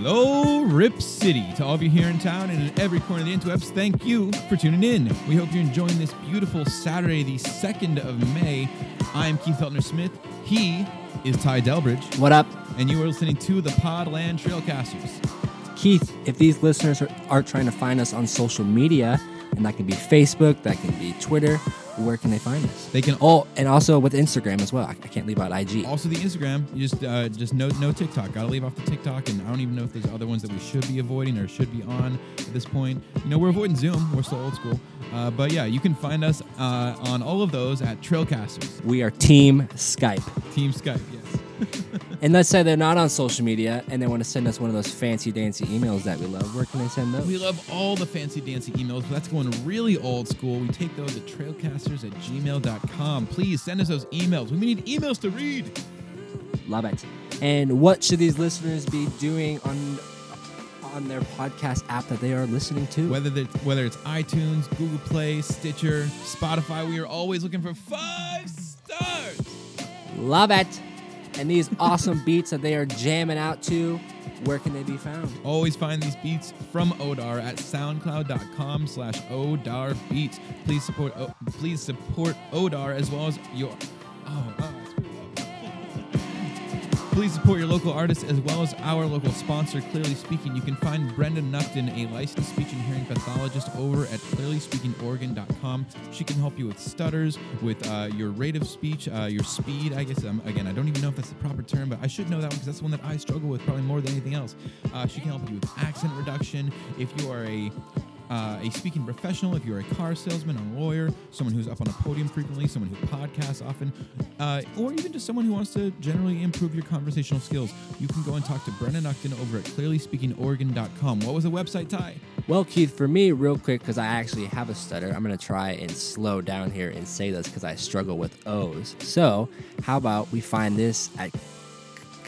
Hello, Rip City. To all of you here in town and in every corner of the interwebs, thank you for tuning in. We hope you're enjoying this beautiful Saturday, the 2nd of May. I'm Keith Feltner Smith. He is Ty Delbridge. What up, And you are listening to the Podland Trailcasters. Keith? If these listeners are, are trying to find us on social media, and that can be Facebook, that can be Twitter, where can they find us? They can Oh, and also with Instagram as well. I, I can't leave out IG. Also, the Instagram, you just uh, just no no TikTok. Got to leave off the TikTok, and I don't even know if there's other ones that we should be avoiding or should be on at this point. You know, we're avoiding Zoom. We're still old school, uh, but yeah, you can find us uh, on all of those at Trailcasters We are Team Skype. Team Skype. Yes. And let's say they're not on social media and they want to send us one of those fancy dancy emails that we love. Where can they send those? We love all the fancy dancy emails, but that's going really old school. We take those at trailcasters at gmail.com. Please send us those emails. We need emails to read. Love it. And what should these listeners be doing on on their podcast app that they are listening to? Whether that whether it's iTunes, Google Play, Stitcher, Spotify, we are always looking for five stars. Love it. And these awesome beats that they are jamming out to, where can they be found? Always find these beats from Odar at soundcloud.com slash Odar beats. Please support please support Odar as well as your oh, oh. Please support your local artists as well as our local sponsor, Clearly Speaking. You can find Brenda Nuckton, a licensed speech and hearing pathologist, over at clearlyspeakingoregon.com. She can help you with stutters, with uh, your rate of speech, uh, your speed. I guess, um, again, I don't even know if that's the proper term, but I should know that one because that's the one that I struggle with probably more than anything else. Uh, she can help you with accent reduction. If you are a uh, a speaking professional, if you're a car salesman, a lawyer, someone who's up on a podium frequently, someone who podcasts often, uh, or even just someone who wants to generally improve your conversational skills, you can go and talk to Brennan Upton over at clearlyspeakingoregon.com. What was the website, Ty? Well, Keith, for me, real quick, because I actually have a stutter, I'm going to try and slow down here and say this because I struggle with O's. So, how about we find this at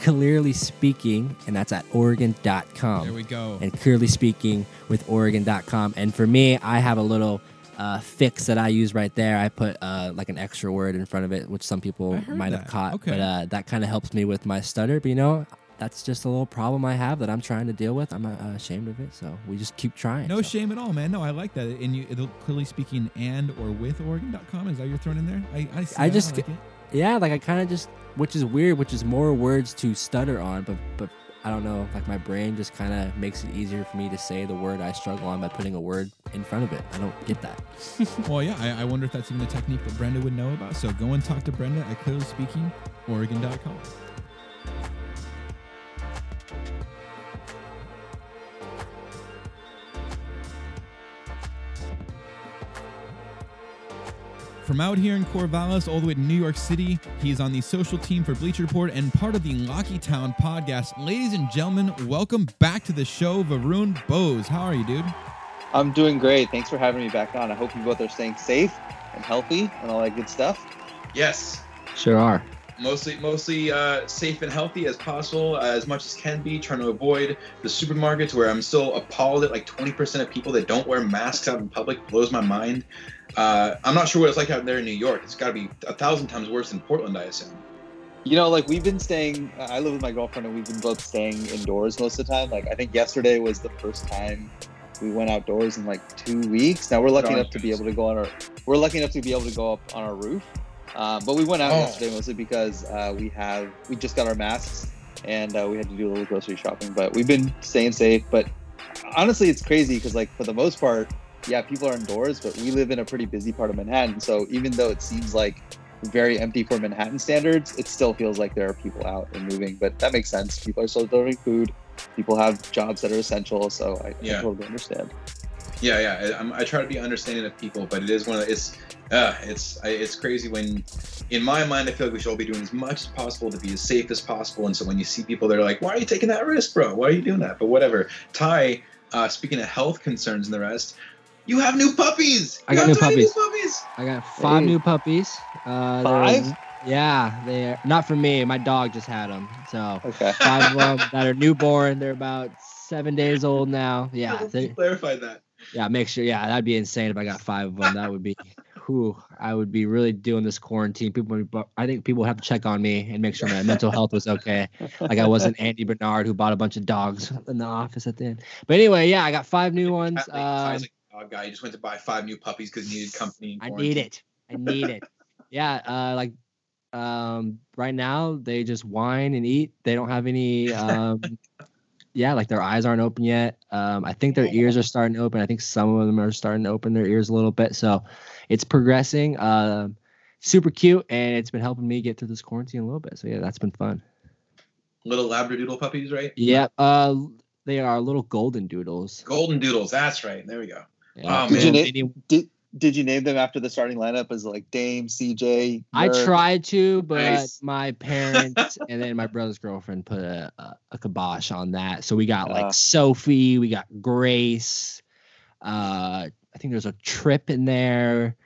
Clearly Speaking, and that's at Oregon.com. There we go. And Clearly Speaking with Oregon.com. And for me, I have a little uh, fix that I use right there. I put uh, like an extra word in front of it, which some people might that. have caught. Okay. But uh, that kind of helps me with my stutter. But you know, that's just a little problem I have that I'm trying to deal with. I'm not uh, ashamed of it. So we just keep trying. No So- shame at all, man. No, I like that. And you, clearly speaking and or with Oregon.com. Is that you're throwing in there? I, I, see I that. just like get- it. Yeah, like I kind of just, which is weird, which is more words to stutter on, but but I don't know, like my brain just kind of makes it easier for me to say the word I struggle on by putting a word in front of it. I don't get that. Well, yeah, I, I wonder if that's even a technique that Brenda would know about. So go and talk to Brenda at clearly From out here in Corvallis all the way to New York City, he is on the social team for Bleacher Report and part of the Locky Town podcast. Ladies and gentlemen, welcome back to the show, Varun Bose. How are you, dude? I'm doing great. Thanks for having me back on. I hope you both are staying safe and healthy and all that good stuff. Yes, Sure are. mostly mostly uh, safe and healthy as possible, uh, as much as can be. Trying to avoid the supermarkets where I'm still appalled at like 20% of people that don't wear masks out in public. Blows my mind. Uh, I'm not sure what it's like out there in New York. It's got to be a thousand times worse than Portland, I assume. You know, like we've been staying, I live with my girlfriend and we've been both staying indoors most of the time. Like, I think yesterday was the first time we went outdoors in like two weeks. Now we're lucky enough to be able to go on our, we're lucky enough to be able to go up on our roof. Um, but we went out Oh. yesterday mostly because uh, we have, we just got our masks and uh, we had to do a little grocery shopping. But we've been staying safe. But honestly, it's crazy because, like, for the most part, yeah, people are indoors, but we live in a pretty busy part of Manhattan. So even though it seems like very empty for Manhattan standards, it still feels like there are people out and moving. But that makes sense. People are still delivering food. People have jobs that are essential. So I, Yeah. I totally understand. Yeah, yeah. I, I'm, I try to be understanding of people, but it is one of the, it's uh, it's I, it's crazy when, in my mind, I feel like we should all be doing as much as possible to be as safe as possible. And so when you see people, they're like, "Why are you taking that risk, bro? Why are you doing that?" But whatever. Ty, uh, speaking of health concerns and the rest, you have new puppies. I You got have new tiny puppies. puppies. I got five Hey. new puppies. Uh, Five? Yeah, they're not for me. My dog just had them. So Okay. five of them that are newborn. They're about seven days old now. Yeah, You they- clarified that. yeah. Make sure. Yeah, that'd be insane if I got five of them. That would be. whew, I would be really doing this quarantine. People, would be- I think people have to check on me and make sure my mental health was okay. Like I wasn't Andy Bernard who bought a bunch of dogs in the office at the end. But anyway, yeah, I got five new ones. Pat Um, Ty's like a dog guy. He just went to buy five new puppies because he needed company. I need it. I need it. Yeah, uh, like um, right now they just whine and eat. They don't have any. Um, yeah, like their eyes aren't open yet. Um, I think their ears are starting to open. I think some of them are starting to open their ears a little bit. So it's progressing. Um, super cute, and it's been helping me get through this quarantine a little bit. So yeah, that's been fun. Little Labradoodle puppies, right? Yeah, uh, they are little golden doodles. Golden Doodles. That's right. There we go. Yeah, Oh, Did you man. name- Any- Did did you name them after the starting lineup as like Dame, CJ? I tried to, but Nice. my parents and then my brother's girlfriend put a, a, a kibosh on that. So we got like Ah. Sophie, we got Grace. Uh, I think there's a trip in there.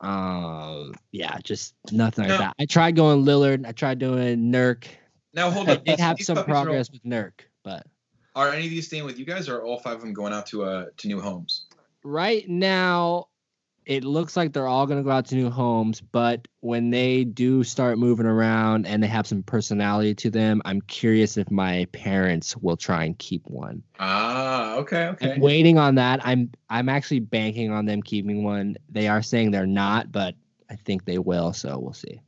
Um, yeah, just nothing like that. I tried going Lillard. I tried doing Nurk. Now hold I up. did have some puppies all- progress with Nurk, but Are any of these staying with you guys, or are all five of them going out to uh to new homes? Right now it looks like they're all going to go out to new homes but when they do start moving around and they have some personality to them i'm curious if my parents will try and keep one. Ah, okay, okay. i'm waiting on that. I'm i'm actually banking on them keeping one. They are saying they're not but i think they will so we'll see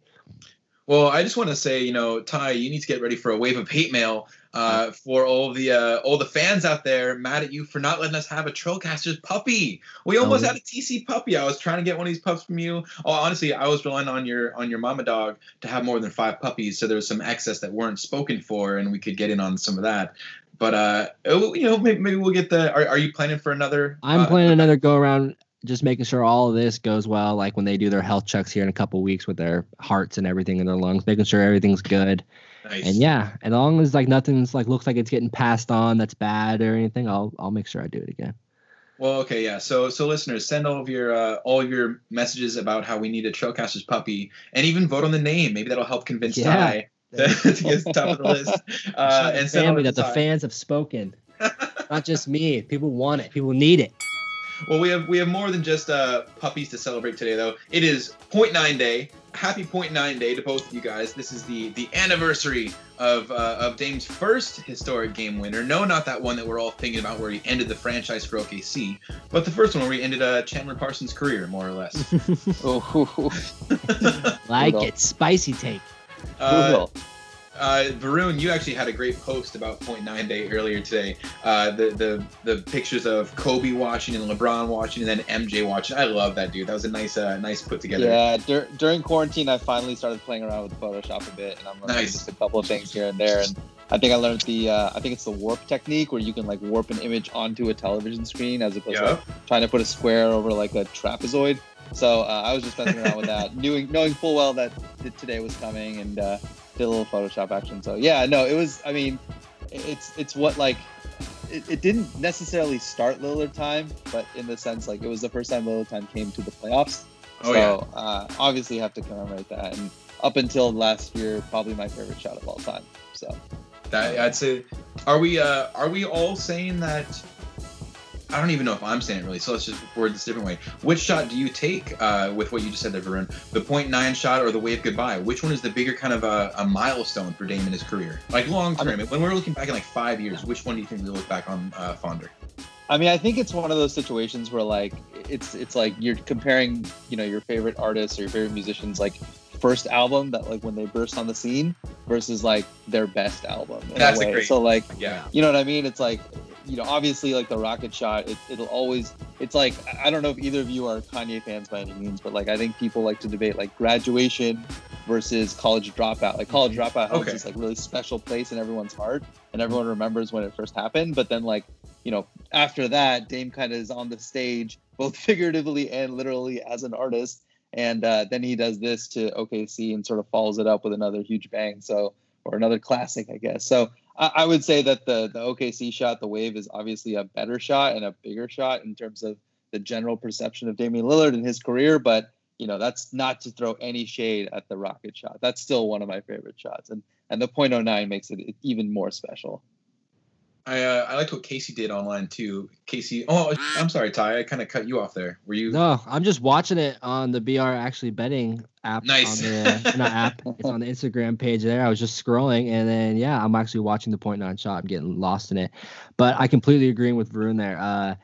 Well, I just want to say, you know, Ty, you need to get ready for a wave of hate mail uh, for all the uh, all the fans out there mad at you for not letting us have a Trailcasters puppy. We almost Oh. had a TC puppy. I was trying to get one of these pups from you. Oh, honestly, I was relying on your on your mama dog to have more than five puppies, so there was some excess that weren't spoken for, and we could get in on some of that. But uh, oh, you know, maybe, maybe we'll get the. Are, are you planning for another? i'm uh, planning another go around just making sure all of this goes well like when they do their health checks here in a couple weeks with their hearts and everything in their lungs making sure everything's good Nice. And yeah, as long as like nothing's like looks like it's getting passed on that's bad or anything, I'll I'll make sure I do it again. Well, okay, yeah. So, so listeners, send all of your uh, all your messages about how we need a Trailcasters puppy, and even vote on the name. Maybe that'll help convince Yeah. Ty to, to get to the top of the list. Uh, and family that the fans have spoken. Not just me. People want it. People need it. Well, we have we have more than just uh, puppies to celebrate today, though. It is point nine day. Happy point nine day to both of you guys. This is the the anniversary of uh, of Dame's first historic game winner. No, not that one that we're all thinking about, where he ended the franchise for OKC, but the first one where he ended uh, Chandler Parsons' career, more or less. Oh, Like Brutal. it. Spicy take. uh, brutal. Uh, Varun, you actually had a great post about Point Nine Day earlier today. Uh, the the the pictures of Kobe watching and LeBron watching, and then MJ watching. I love that dude. That was a nice uh, nice put together. Yeah, dur- during quarantine, I finally started playing around with Photoshop a bit, and I'm learning Nice. just a couple of things here and there. And I think I learned the, uh, I think it's the warp technique, where you can like warp an image onto a television screen as opposed to like, trying to put a square over like a trapezoid. So uh, I was just messing around with that, knowing knowing full well that today was coming, and uh, did a little Photoshop action. So yeah, no, it was. I mean, it's it's what like. It, it didn't necessarily start Lillard time, but in the sense like it was the first time Lillard time came to the playoffs. Oh so yeah. uh, obviously have to commemorate that. And up until last year, probably my favorite shot of all time. So That, I'd say. Are we uh, are we all saying that? I don't even know if I'm saying it really. So let's just word this different way. Which shot do you take uh, with what you just said there, Varun? The point nine shot or the wave goodbye? Which one is the bigger kind of a, a milestone for Dame in his career? Like long I term, when we're looking back in like five years, which one do you think we look back on uh, fonder? I mean, I think it's one of those situations where like it's it's like you're comparing, you know, your favorite artists or your favorite musicians like first album that like when they burst on the scene versus like their best album in That's a way. great- so like Yeah. you know what I mean? It's like, you know, obviously like the rocket shot, it, it'll always, it's like, I don't know if either of you are Kanye fans by any means, but like, I think people like to debate like graduation versus college dropout. Like college mm-hmm. dropout has Okay. this like really special place in everyone's heart and everyone remembers when it first happened. But then like, you know, after that, Dame kind of is on the stage, both figuratively and literally as an artist. And uh, then he does this to OKC and sort of follows it up with another huge bang. So, or another classic, I guess. So I, I would say that the the OKC shot, the wave, is obviously a better shot and a bigger shot in terms of the general perception of Damian Lillard and his career. But you know, that's not to throw any shade at the rocket shot. That's still one of my favorite shots, and and the .09 makes it even more special. I uh, I liked what Casey did online too. Casey, oh, I'm sorry, Ty. I kind of cut you off there. Were you? No, I'm just watching it on the BR actually betting app. Nice. On the, not app. It's on the Instagram page there. I was just scrolling, and then yeah, I'm actually watching the point nine shot. I'm getting lost in it, but I completely agree with Varun there. Uh,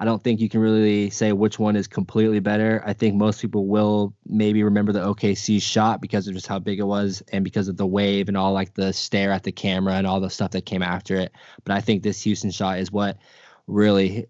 I don't think you can really say which one is completely better. I think most people will maybe remember the OKC shot because of just how big it was and because of the wave and all like the stare at the camera and all the stuff that came after it. But I think this Houston shot is what really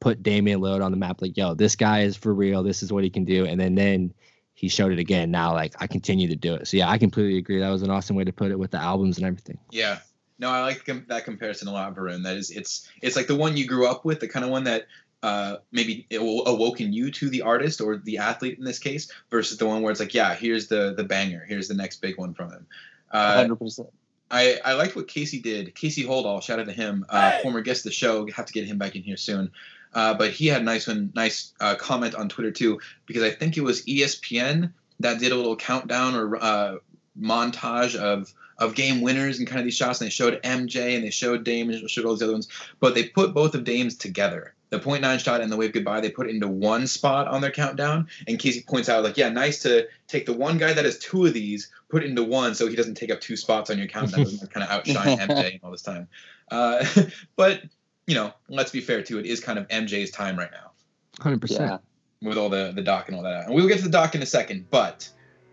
put Damian Lillard on the map. Like, yo, this guy is for real. This is what he can do. And then then he showed it again. Now, like, I continue to do it. So yeah, I completely agree. That was an awesome way to put it with the albums and everything. Yeah. No, I like com- that comparison a lot, Varun. That is, it's it's like the one you grew up with, the kind of one that uh, maybe it will awoken you to the artist or the athlete in this case, versus the one where it's like, yeah, here's the the banger, here's the next big one from him. Uh, Hundred percent. I, I liked what Casey did. Casey Holdall, shout out to him, uh, former guest of the show. Have to get him back in here soon. Uh, but he had a nice one, nice uh, comment on Twitter too, because I think it was ESPN that did a little countdown or uh, montage of of game winners and kind of these shots. And they showed MJ and they showed Dame and showed all these other ones, but they put both of Dame's together. The point nine shot and the wave goodbye, they put it into one spot on their countdown. And Casey points out, like, yeah, nice to take the one guy that has two of these, put it into one, so he doesn't take up two spots on your countdown, doesn't kind of outshine MJ all this time. Uh, but you know, let's be fair too. It is kind of MJ's time right now Hundred percent. Yeah. with all the the doc and all that. And we'll get to the doc in a second, but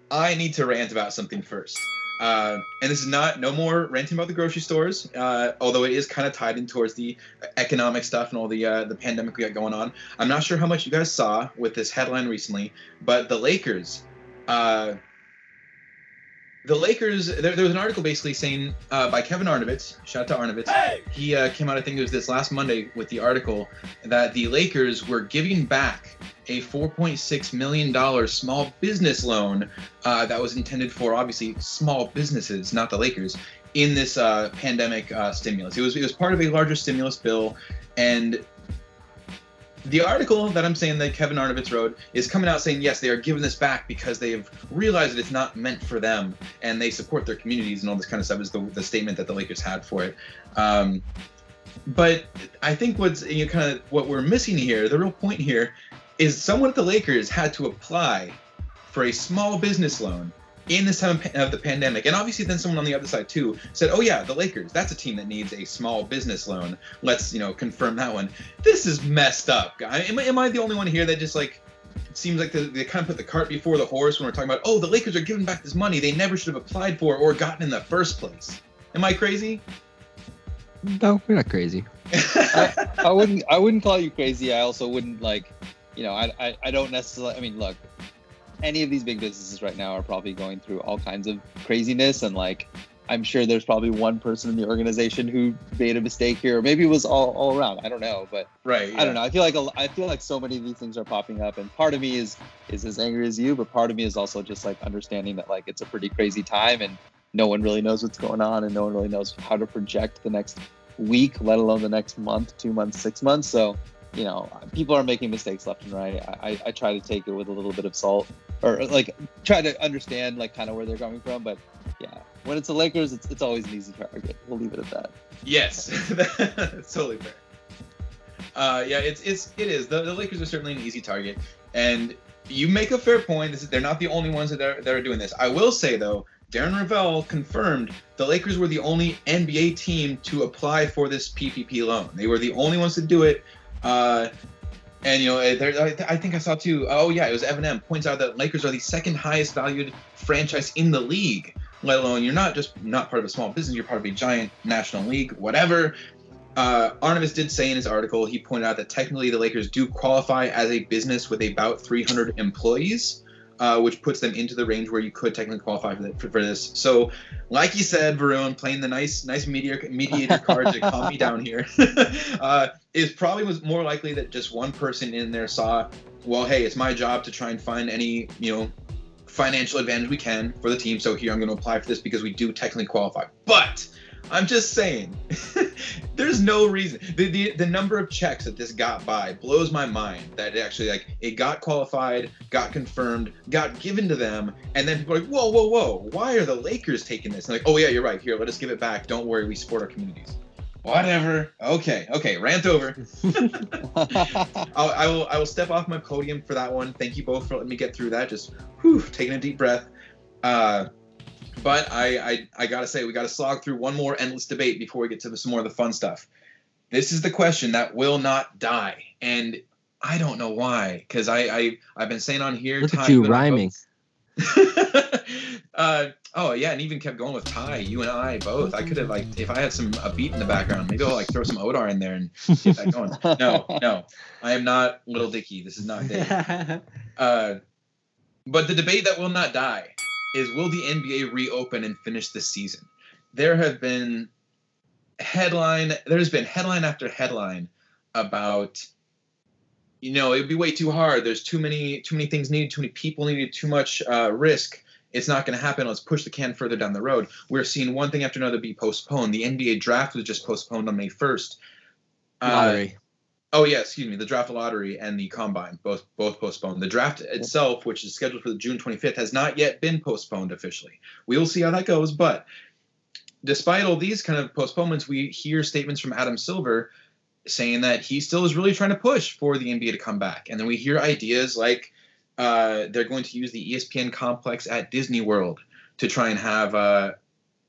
I need to rant about something first. Uh, and this is not no more ranting about the grocery stores, uh, although it is kind of tied in towards the economic stuff and all the uh, the pandemic we got going on. I'm not sure how much you guys saw with this headline recently, but the Lakers. The Lakers, there, there was an article basically saying uh, by Kevin Arnovitz, shout out to Arnovitz. He uh, came out, I think it was this last Monday, with the article that the Lakers were giving back a $4.6 million small business loan uh, that was intended for obviously small businesses, not the Lakers, in this uh, pandemic uh, stimulus. It was, it was part of a larger stimulus bill. And the article that I'm saying that Kevin Arnovitz wrote is coming out saying, yes, they are giving this back because they've realized that it's not meant for them and they support their communities and all this kind of stuff is the, the statement that the Lakers had for it. Um, but I think what's you know, kind of what we're missing here, the real point here, is someone at the Lakers had to apply for a small business loan in this time of the pandemic, and obviously then someone on the other side too said, "Oh yeah, the Lakers, that's a team that needs a small business loan. Let's you know confirm that one." This is messed up, guy. Am, I- am I the only one here that just like it seems like the, they kind of put the cart before the horse when we're talking about, "Oh, the Lakers are giving back this money they never should have applied for or gotten in the first place." Am I crazy? No, we're not crazy. I wouldn't I wouldn't call you crazy. I also wouldn't like, you know, I, I I don't necessarily. I mean, look, any of these big businesses right now are probably going through all kinds of craziness, and like, I'm sure there's probably one person in the organization who made a mistake here, or maybe it was all all around. I don't know, but right. I don't know. I feel like a, I feel like so many of these things are popping up, and part of me is is as angry as you, but part of me is also just like understanding that like it's a pretty crazy time, and no one really knows what's going on, and no one really knows how to project the next week, let alone the next month, two months, six months. So, you know, people are making mistakes left and right. I, I, I try to take it with a little bit of salt, or like try to understand like kind of where they're coming from. But yeah, when it's the Lakers, it's it's always an easy target. We'll leave it at that. Yes, that's totally fair. Uh, yeah, it's it's it is. The, the Lakers are certainly an easy target, and you make a fair point. They're not the only ones that are that are doing this. I will say though, Darren Rovell confirmed the Lakers were the only NBA team to apply for this PPP loan. They were the only ones to do it. Uh, and you know, I, I think I saw too. Oh yeah, it was Evan M points out that Lakers are the second highest valued franchise in the league. Let alone you're not just not part of a small business, you're part of a giant national league, whatever. Uh, Arnovitz did say in his article, he pointed out that technically the Lakers do qualify as a business with about 300 employees, uh, which puts them into the range where you could technically qualify for, that, for, for this. So, like you said, Varun, playing the nice, nice mediator, mediator card to calm me down here, uh, is probably was more likely that just one person in there saw, well, hey, it's my job to try and find any, you know, financial advantage we can for the team. So here I'm going to apply for this because we do technically qualify. But I'm just saying, there's no reason. The, the the number of checks that this got by blows my mind. That it actually like it got qualified, got confirmed, got given to them, and then people are like, whoa, whoa, whoa, why are the Lakers taking this? And like, oh yeah, you're right. Here, let us give it back. Don't worry, we support our communities. Whatever. Okay. Okay. Rant over. I'll, I will. I will step off my podium for that one. Thank you both for letting me get through that. Just whew, taking a deep breath. Uh, but I, I, I gotta say, we gotta slog through one more endless debate before we get to the, some more of the fun stuff. This is the question that will not die, and I don't know why. Because I, I, I've been saying on here. Look Ty, at you rhyming. uh, oh yeah, and even kept going with Ty. You and I both. I could have like if I had some a beat in the background, maybe I'll like throw some Odar in there and get that going. No, no, I am not Lil Dicky. This is not Dave. Uh, but the debate that will not die is will the NBA reopen and finish the season? There have been headline, there's been headline after headline about, you know, it'd be way too hard. There's too many, too many things needed, too many people needed, too much uh, risk. It's not going to happen. Let's push the can further down the road. We're seeing one thing after another be postponed. The NBA draft was just postponed on May 1st. Uh, Lottery. Oh yeah, excuse me. The draft lottery and the combine both both postponed. The draft itself, which is scheduled for the June 25th, has not yet been postponed officially. We will see how that goes. But despite all these kind of postponements, we hear statements from Adam Silver saying that he still is really trying to push for the NBA to come back. And then we hear ideas like uh, they're going to use the ESPN complex at Disney World to try and have uh,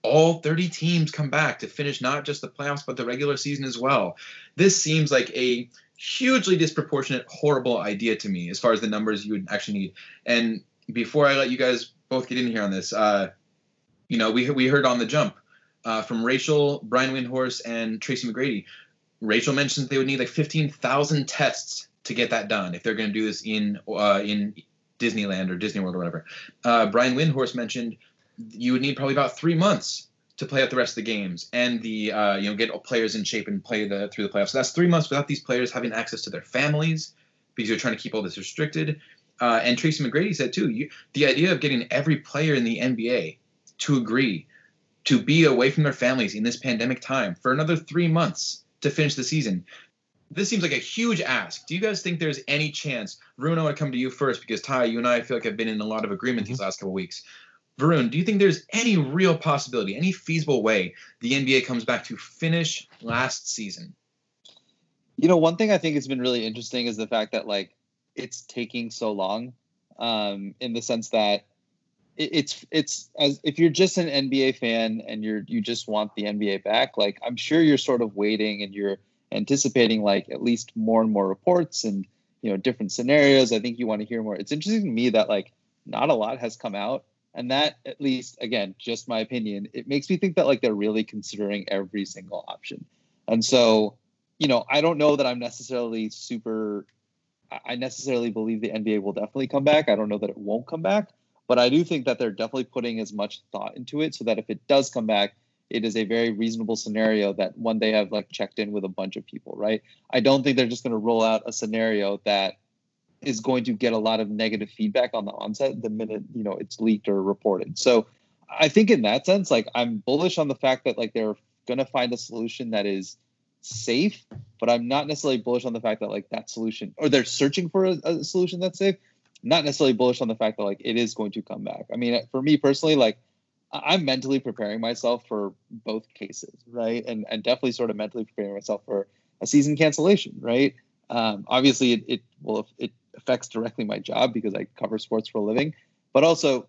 all 30 teams come back to finish not just the playoffs but the regular season as well. This seems like a hugely disproportionate, horrible idea to me as far as the numbers you would actually need. And before I let you guys both get in here on this, uh, you know, we we heard on the jump uh, from Rachel, Brian Windhorst, and Tracy McGrady. Rachel mentioned they would need like 15,000 tests to get that done if they're going to do this in uh, in Disneyland or Disney World or whatever. Uh, Brian Windhorst mentioned you would need probably about three months to play out the rest of the games and the uh, you know get players in shape and play the through the playoffs. So that's three months without these players having access to their families because you're trying to keep all this restricted. Uh, and Tracy McGrady said too, you, the idea of getting every player in the NBA to agree to be away from their families in this pandemic time for another three months to finish the season. This seems like a huge ask. Do you guys think there's any chance? Varun, I want to come to you first because Ty, you and I, I feel like have been in a lot of agreement these last couple weeks. Varun, do you think there's any real possibility, any feasible way the NBA comes back to finish last season? You know, one thing I think has been really interesting is the fact that like it's taking so long, um, in the sense that it, it's it's as if you're just an NBA fan and you're you just want the NBA back, like I'm sure you're sort of waiting and you're anticipating like at least more and more reports and you know different scenarios. I think you want to hear more. It's interesting to me that like not a lot has come out and that at least again just my opinion it makes me think that like they're really considering every single option. And so you know i don't know that i'm necessarily super I- necessarily believe the nba will definitely come back. I don't know that it won't come back but i do think that they're definitely putting as much thought into it so that if it does come back it is a very reasonable scenario that one they have like checked in with a bunch of people right? I don't think they're just going to roll out a scenario that is going to get a lot of negative feedback on the onset the minute you know it's leaked or reported. So I think in that sense, like I'm bullish on the fact that like they're gonna find a solution that is safe, but I'm not necessarily bullish on the fact that like that solution or they're searching for a, a solution that's safe. Not necessarily bullish on the fact that like it is going to come back. I mean, for me personally, like I'm mentally preparing myself for both cases, right? And and definitely sort of mentally preparing myself for a season cancellation, right? Um, obviously, it, it will it affects directly my job because I cover sports for a living, but also,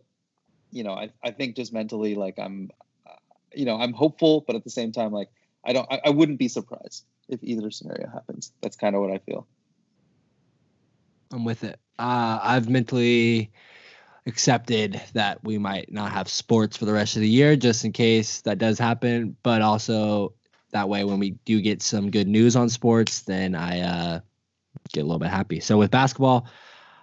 you know, I, I think just mentally, like I'm, uh, you know, I'm hopeful, but at the same time, like I don't, I, I wouldn't be surprised if either scenario happens. That's kind of what I feel. I'm with it. Uh, I've mentally accepted that we might not have sports for the rest of the year, just in case that does happen. But also that way, when we do get some good news on sports, then I uh, get a little bit happy. So with basketball,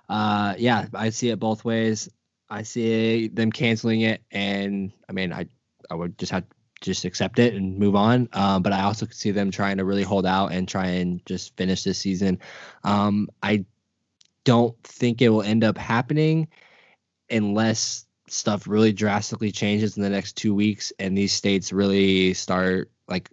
uh, yeah, I see it both ways. I see them canceling it, and I mean, I I would just have just accept it and move on. Um, but I also could see them trying to really hold out and try and just finish this season. Um, I don't think it will end up happening unless stuff really drastically changes in the next two weeks and these states really start like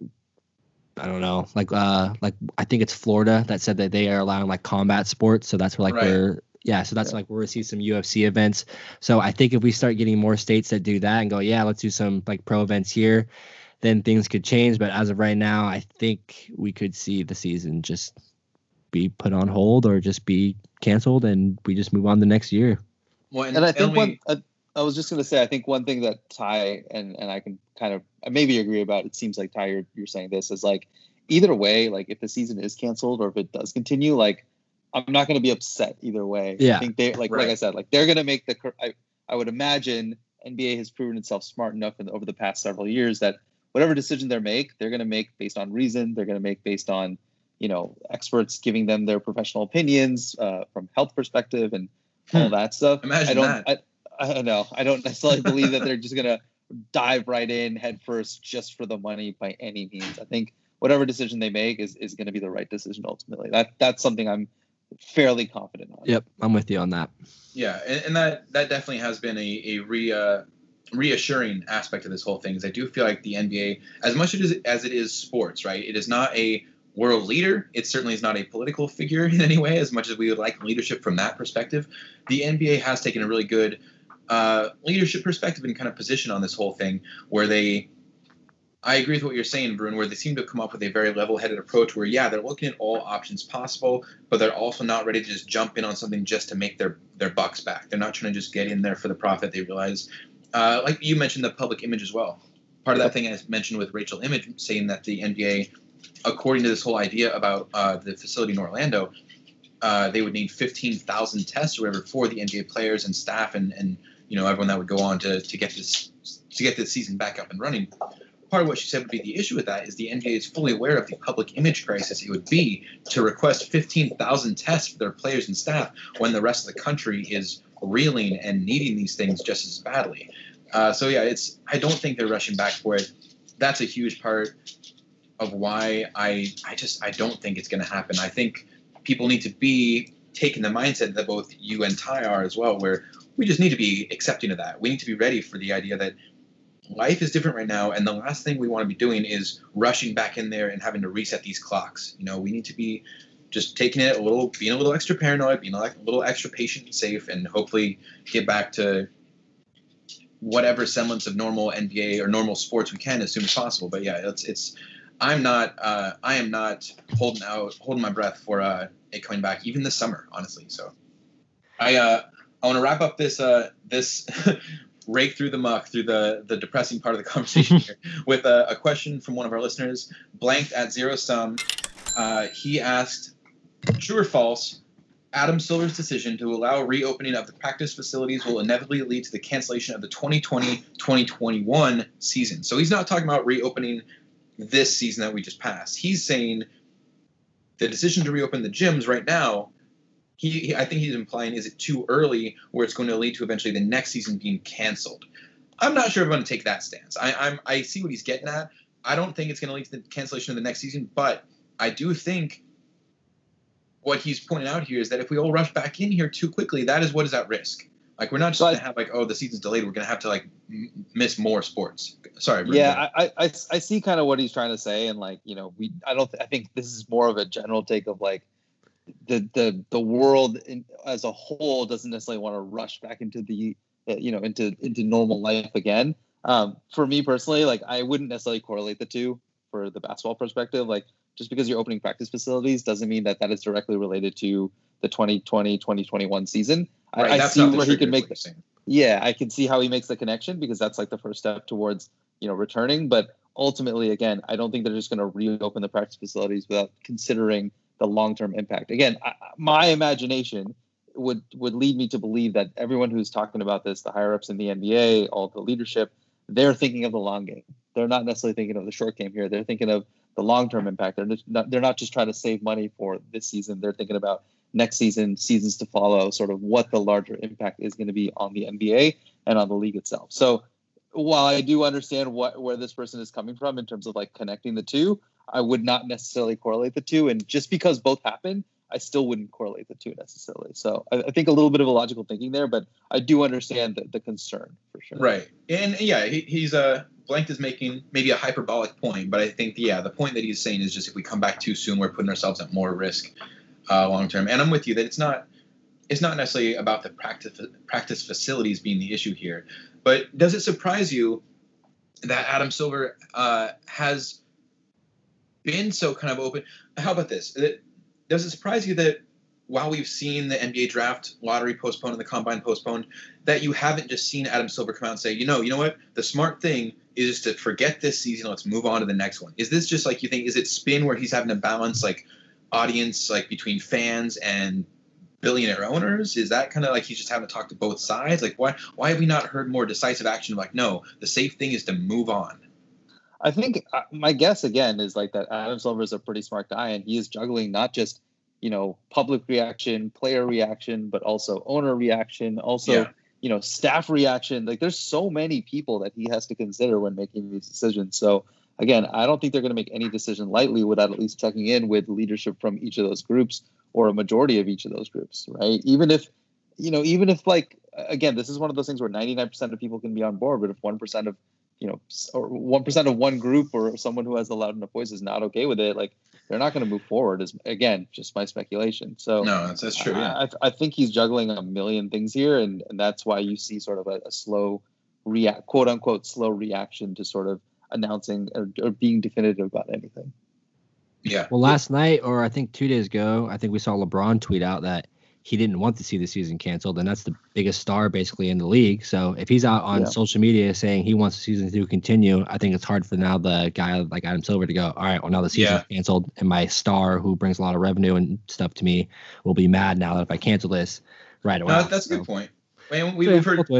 I don't know, like uh like I think it's Florida that said that they are allowing like combat sports. So that's where like Right. we're yeah, so that's Yeah. like where we see some UFC events. So I think if we start getting more states that do that and go, yeah, let's do some like pro events here, then things could change. But as of right now, I think we could see the season just be put on hold or just be canceled, and we just move on the next year. Well, and, and I think we, one. Uh, I was just going to say, I think one thing that Ty and and I can kind of maybe agree about. It seems like Ty, you're, you're saying this is like either way, like if the season is canceled or if it does continue, like I'm not going to be upset either way. Yeah. I think they like right. like I said, like they're going to make the. I, I would imagine NBA has proven itself smart enough in, over the past several years that whatever decision they make, they're going to make based on reason. They're going to make based on you know experts giving them their professional opinions uh, from health perspective and hmm. all that stuff. Imagine I don't, that. I, I don't know. I don't necessarily believe that they're just going to dive right in head first just for the money by any means. I think whatever decision they make is, is going to be the right decision ultimately. That that's something I'm fairly confident on. Yep, I'm with you on that. Yeah, and, and that that definitely has been a a re, uh, reassuring aspect of this whole thing. Is I do feel like the NBA, as much as as it is sports, right? It is not a world leader. It certainly is not a political figure in any way, as much as we would like leadership from that perspective. The NBA has taken a really good uh, leadership perspective and kind of position on this whole thing, where they I agree with what you're saying, Varun, where they seem to come up with a very level headed approach where, yeah, they're looking at all options possible, but they're also not ready to just jump in on something just to make their, their bucks back. They're not trying to just get in there for the profit. They realize, uh, like you mentioned, the public image as well. Part of that thing I mentioned with Rachel Image saying that the NBA, according to this whole idea about uh, the facility in Orlando, uh, they would need 15,000 tests or whatever for the NBA players and staff and, and you know everyone that would go on to, to get this to get this season back up and running part of what she said would be the issue with that is the NBA is fully aware of the public image crisis it would be to request 15,000 tests for their players and staff when the rest of the country is reeling and needing these things just as badly. Uh, so yeah, it's I don't think they're rushing back for it. That's a huge part of why I I just I don't think it's going to happen. I think people need to be taking the mindset that both you and Ty are as well, where we just need to be accepting of that. We need to be ready for the idea that life is different right now, and the last thing we want to be doing is rushing back in there and having to reset these clocks. You know, we need to be just taking it a little, being a little extra paranoid, being a little extra patient and safe, and hopefully get back to whatever semblance of normal NBA or normal sports we can as soon as possible. But yeah, it's it's. I'm not. Uh, I am not holding out, holding my breath for uh, it coming back, even this summer, honestly. So, I uh, I want to wrap up this uh, this rake through the muck through the the depressing part of the conversation here with a, a, question from one of our listeners, blanked at zero sum. Uh, he asked, "True or false? Adam Silver's decision to allow reopening of the practice facilities will inevitably lead to the cancellation of the 2020-2021 season." So he's not talking about reopening this season that we just passed. He's saying the decision to reopen the gyms right now he, he, I think he's implying is it too early where it's going to lead to eventually the next season being canceled. I'm not sure if I'm going to take that stance. I, I'm I see what he's getting at. I don't think it's going to lead to the cancellation of the next season, but I do think what he's pointing out here is that if we all rush back in here too quickly, that is what is at risk. Like we're not just going to have like oh the season's delayed. We're going to have to like m- miss more sports. Sorry. Varun. Yeah, I, I I see kind of what he's trying to say, and like you know we I don't th- I think this is more of a general take of like the the the world in, as a whole doesn't necessarily want to rush back into the uh, you know into into normal life again. Um, for me personally, like I wouldn't necessarily correlate the two for the basketball perspective. Like just because you're opening practice facilities doesn't mean that that is directly related to the 2020 2021 season. Right, I, I see where he can make. The, yeah, I can see how he makes the connection because that's like the first step towards you know returning. But ultimately, again, I don't think they're just going to reopen the practice facilities without considering the long-term impact. Again, I, my imagination would would lead me to believe that everyone who's talking about this, the higher ups in the NBA, all the leadership, they're thinking of the long game. They're not necessarily thinking of the short game here. They're thinking of the long-term impact. They're not, they're not just trying to save money for this season. They're thinking about next season, seasons to follow, sort of what the larger impact is going to be on the NBA and on the league itself. So while I do understand what where this person is coming from in terms of like connecting the two, I would not necessarily correlate the two. And just because both happen, I still wouldn't correlate the two necessarily. So I, I think a little bit of a logical thinking there, but I do understand the, the concern for sure. Right. And yeah, he, he's a uh, Blanked is making maybe a hyperbolic point, but I think yeah, the point that he's saying is just if we come back too soon, we're putting ourselves at more risk uh, long term. And I'm with you that it's not it's not necessarily about the practice practice facilities being the issue here, but does it surprise you that Adam Silver uh, has been so kind of open. How about this? Does it surprise you that while we've seen the NBA draft lottery postponed and the combine postponed, that you haven't just seen Adam Silver come out and say, you know, you know what? The smart thing is to forget this season. Let's move on to the next one. Is this just like you think? Is it spin where he's having to balance like audience like between fans and billionaire owners? Is that kind of like he's just having to talk to both sides? Like why why have we not heard more decisive action? Like no, the safe thing is to move on. I think uh, my guess again is like that Adam Silver is a pretty smart guy and he is juggling not just you know public reaction, player reaction, but also owner reaction, also yeah. you know staff reaction. Like there's so many people that he has to consider when making these decisions. So again, I don't think they're going to make any decision lightly without at least checking in with leadership from each of those groups or a majority of each of those groups, right? Even if, you know, even if like, again, this is one of those things where 99% of people can be on board, but if 1% of, you know, or 1% of one group or someone who has a loud enough voice is not okay with it, like they're not going to move forward. Is again just my speculation. So no, that's, that's true. Yeah. I, I think he's juggling a million things here, and and that's why you see sort of a, a slow react, quote unquote, slow reaction to sort of announcing or, or being definitive about anything. Yeah. Well, last night, or I think two days ago, I think we saw LeBron tweet out that he didn't want to see the season canceled, and that's the biggest star basically in the league. So if he's out on yeah. social media saying he wants the season to continue, I think it's hard for now the guy like Adam Silver to go, all right, well now the season's yeah. canceled, and my star who brings a lot of revenue and stuff to me will be mad now that if I cancel this right away. No, that's a good point. I mean, we, have heard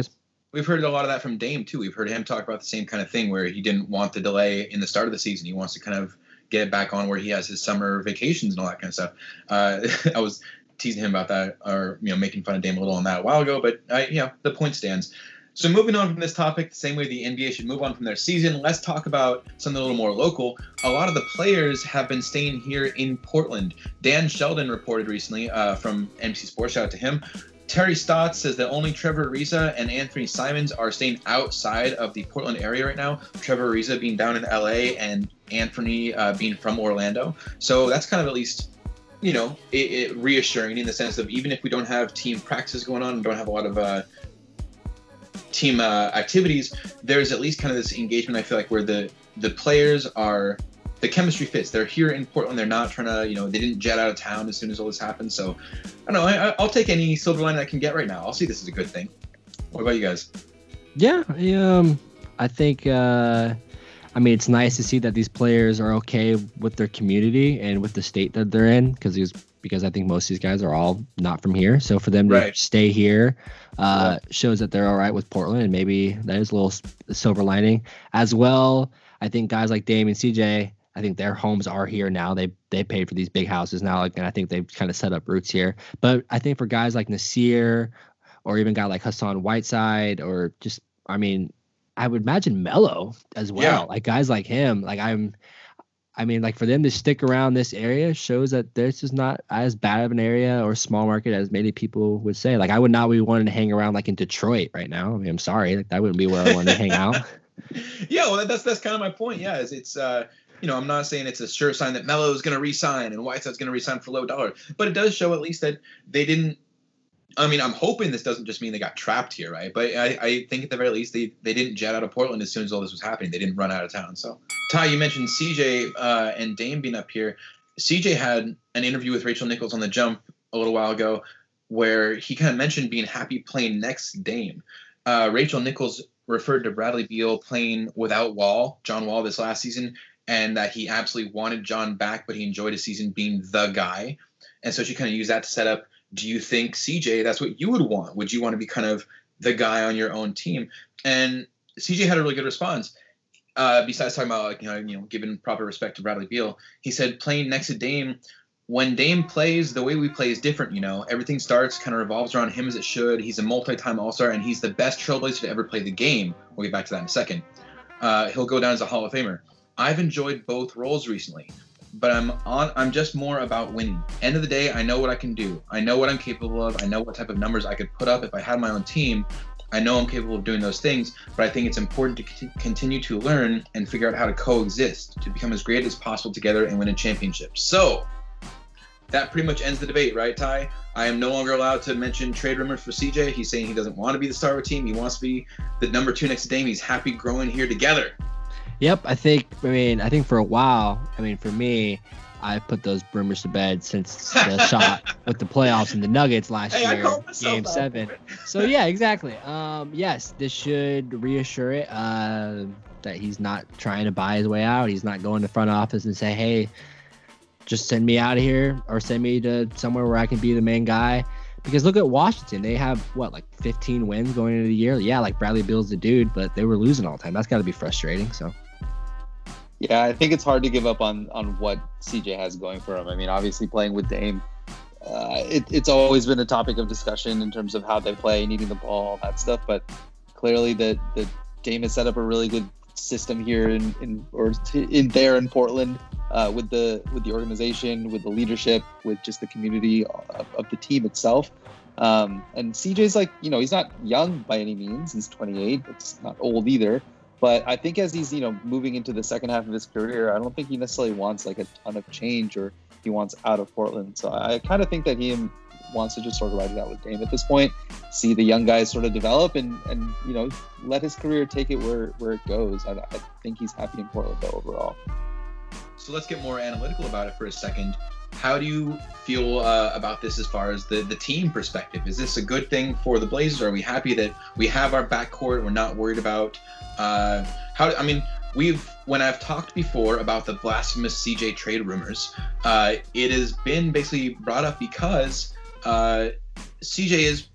we've heard a lot of that from Dame too. We've heard him talk about the same kind of thing where he didn't want the delay in the start of the season. He wants to kind of get back on where he has his summer vacations and all that kind of stuff. Uh, I was teasing him about that, or you know, making fun of Dame a little on that a while ago. But uh, you know, the point stands. So moving on from this topic, the same way the NBA should move on from their season, let's talk about something a little more local. A lot of the players have been staying here in Portland. Dan Sheldon reported recently uh, from NBC Sports, shout out to him, Terry Stotts says that only Trevor Ariza and Anfernee Simons are staying outside of the Portland area right now. Trevor Ariza being down in LA and Anfernee uh, being from Orlando. So that's kind of at least, you know, it, it reassuring in the sense of even if we don't have team practices going on and don't have a lot of uh, team uh, activities, there's at least kind of this engagement. I feel like where the the players are the chemistry fits. They're here in Portland. They're not trying to, you know, they didn't jet out of town as soon as all this happened. So, I don't know. I, will take any silver line I can get right now. I'll see this as a good thing. What about you guys? Yeah, um, I think. Uh, I mean, it's nice to see that these players are okay with their community and with the state that they're in, because because I think most of these guys are all not from here. So for them to right. stay here uh, yeah. shows that they're all right with Portland, and maybe that is a little silver lining as well. I think guys like Dame and CJ I think their homes are here now. They they paid for these big houses now, and I think they've kind of set up roots here. But I think for guys like Nassir, or even guy like Hassan Whiteside, or just I mean, I would imagine Melo as well. Yeah. Like guys like him, like I'm. I mean, like for them to stick around this area shows that this is not as bad of an area or small market as many people would say. Like I would not be wanting to hang around like in Detroit right now. I mean, I'm sorry, like that wouldn't be where I wanted to hang out. Yeah, well, that's that's kind of my point. Yeah, is it's uh, you know, I'm not saying it's a sure sign that Melo is going to resign and Whiteside's going to resign for low dollar, but it does show at least that they didn't. I mean, I'm hoping this doesn't just mean they got trapped here, right? But I, I think at the very least they, they didn't jet out of Portland as soon as all this was happening. They didn't run out of town. So, Ty, you mentioned CJ uh, and Dame being up here. CJ had an interview with Rachel Nichols on the Jump a little while ago where he kind of mentioned being happy playing next Dame. Uh, Rachel Nichols referred to Bradley Beal playing without Wall, John Wall, this last season, and that he absolutely wanted John back, but he enjoyed his season being the guy. And so she kind of used that to set up. Do you think CJ that's what you would want? Would you want to be kind of the guy on your own team? And CJ had a really good response. Uh, besides talking about like, you know, you know, giving proper respect to Bradley Beal, he said playing next to Dame. When Dame plays, the way we play is different. You know, everything starts kind of revolves around him as it should. He's a multi-time All-Star, and he's the best trailblazer to ever play the game. We'll get back to that in a second. Uh, he'll go down as a Hall of Famer. I've enjoyed both roles recently, but I'm on I'm just more about winning. End of the day, I know what I can do. I know what I'm capable of. I know what type of numbers I could put up if I had my own team. I know I'm capable of doing those things, but I think it's important to continue to learn and figure out how to coexist to become as great as possible together and win a championship. So, that pretty much ends the debate, right, Ty? I am no longer allowed to mention trade rumors for CJ. He's saying he doesn't want to be the star of a team. He wants to be the number two next to Dame. He's happy growing here together. Yep, I think. I mean, I think for a while. I mean, for me, I put those rumors to bed since the shot with the playoffs and the Nuggets last Hey, year, Game. Seven. So yeah, exactly. Um, yes, this should reassure it uh, that he's not trying to buy his way out. He's not going to front office and say, "Hey, just send me out of here or send me to somewhere where I can be the main guy." Because look at Washington; they have what like 15 wins going into the year. Yeah, like Bradley Beal's the dude, but they were losing all the time. That's got to be frustrating. So Yeah, I think it's hard to give up on on what CJ has going for him. I mean, obviously playing with Dame, uh, it, it's always been a topic of discussion in terms of how they play, needing the ball, all that stuff. But clearly, the the Dame has set up a really good system here in, in or in there in Portland uh, with the with the organization, with the leadership, with just the community of, of the team itself. Um, and CJ's like, you know, he's not young by any means. He's 28. It's not old either. But I think as he's, you know, moving into the second half of his career, I don't think he necessarily wants like a ton of change or he wants out of Portland. So I kind of think that he wants to just sort of ride it out with Dame at this point, see the young guys sort of develop and, and you know, let his career take it where, where it goes. I, I think he's happy in Portland though overall. So let's get more analytical about it for a second. How do you feel uh, about this as far as the, the team perspective? Is this a good thing for the Blazers? Are we happy that we have our backcourt? We're not worried about uh, how. I mean, we've when I've talked before about the blasphemous CJ trade rumors, uh, it has been basically brought up because uh, CJ is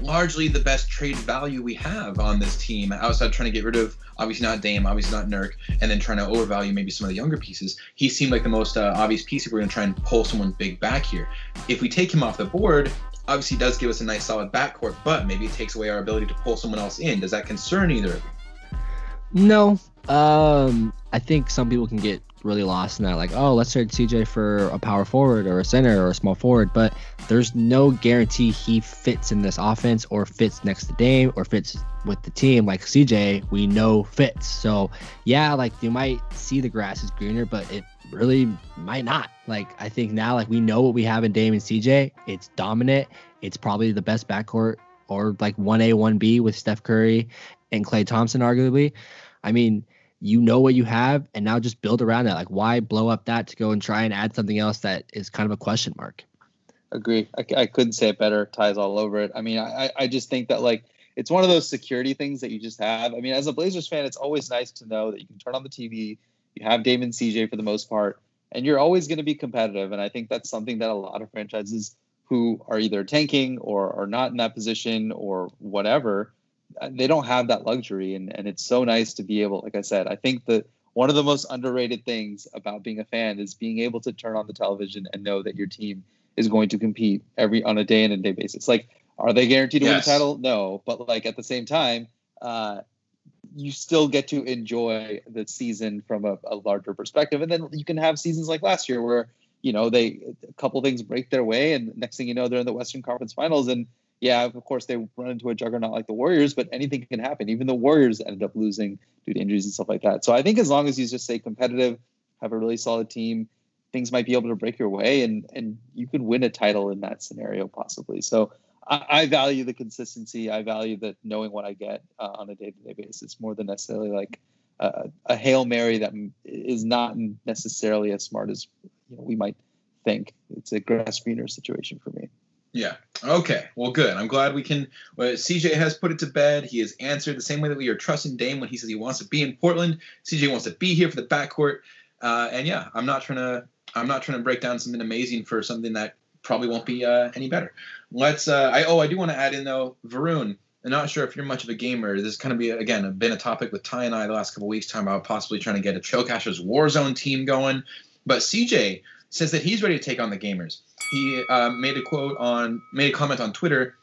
largely the best trade value we have on this team outside trying to get rid of obviously not Dame, obviously not Nurk, and then trying to overvalue maybe some of the younger pieces. He seemed like the most uh, obvious piece if we're going to try and pull someone big back here. If we take him off the board, obviously does give us a nice solid backcourt, but maybe it takes away our ability to pull someone else in. Does that concern either of you? No. Um, I think some people can get really lost in that, like, oh, let's trade CJ for a power forward or a center or a small forward, but there's no guarantee he fits in this offense or fits next to Dame or fits with the team. Like CJ, we know fits. So yeah, like you might see the grass is greener, but it really might not. Like I think now, like we know what we have in Dame and CJ. It's dominant. It's probably the best backcourt or like one A, one B with Steph Curry and Klay Thompson, arguably. I mean, you know what you have, and now just build around that. Like, why blow up that to go and try and add something else that is kind of a question mark? Agree. I, I couldn't say it better. Ties all over it. I mean, I, I just think that like it's one of those security things that you just have. I mean, as a Blazers fan, it's always nice to know that you can turn on the TV, you have Damon CJ for the most part, and you're always going to be competitive. And I think that's something that a lot of franchises who are either tanking or are not in that position or whatever, they don't have that luxury. And, and it's so nice to be able, like I said, I think that one of the most underrated things about being a fan is being able to turn on the television and know that your team is going to compete every on a day in and day basis. Like, are they guaranteed to Yes. win the title? No, but like at the same time, uh, you still get to enjoy the season from a, a larger perspective, and then you can have seasons like last year where you know they a couple things break their way, and next thing you know they're in the Western Conference Finals, and yeah, of course they run into a juggernaut like the Warriors, but anything can happen. Even the Warriors ended up losing due to injuries and stuff like that. So I think as long as you just stay competitive, have a really solid team, things might be able to break your way, and and you could win a title in that scenario possibly. So I, value the consistency. I value that knowing what I get uh, on a day-to-day basis more than necessarily like uh, a hail mary that is not necessarily as smart as you know, we might think. It's a grass greener situation for me. Yeah. Okay. Well, good. I'm glad we can. Well, CJ has put it to bed. He has answered the same way that we are trusting Dame when he says he wants to be in Portland. CJ wants to be here for the backcourt. Uh, and yeah, I'm not trying to. I'm not trying to break down something amazing for something that probably won't be uh, any better. Let's. Uh, I oh, I do want to add in though, Varun. I'm not sure if you're much of a gamer. This is kind of be again been a topic with Ty and I the last couple weeks, talking about possibly trying to get a Trailcasters Warzone team going. But CJ says that he's ready to take on the gamers. He uh, made a quote on, made a comment on Twitter.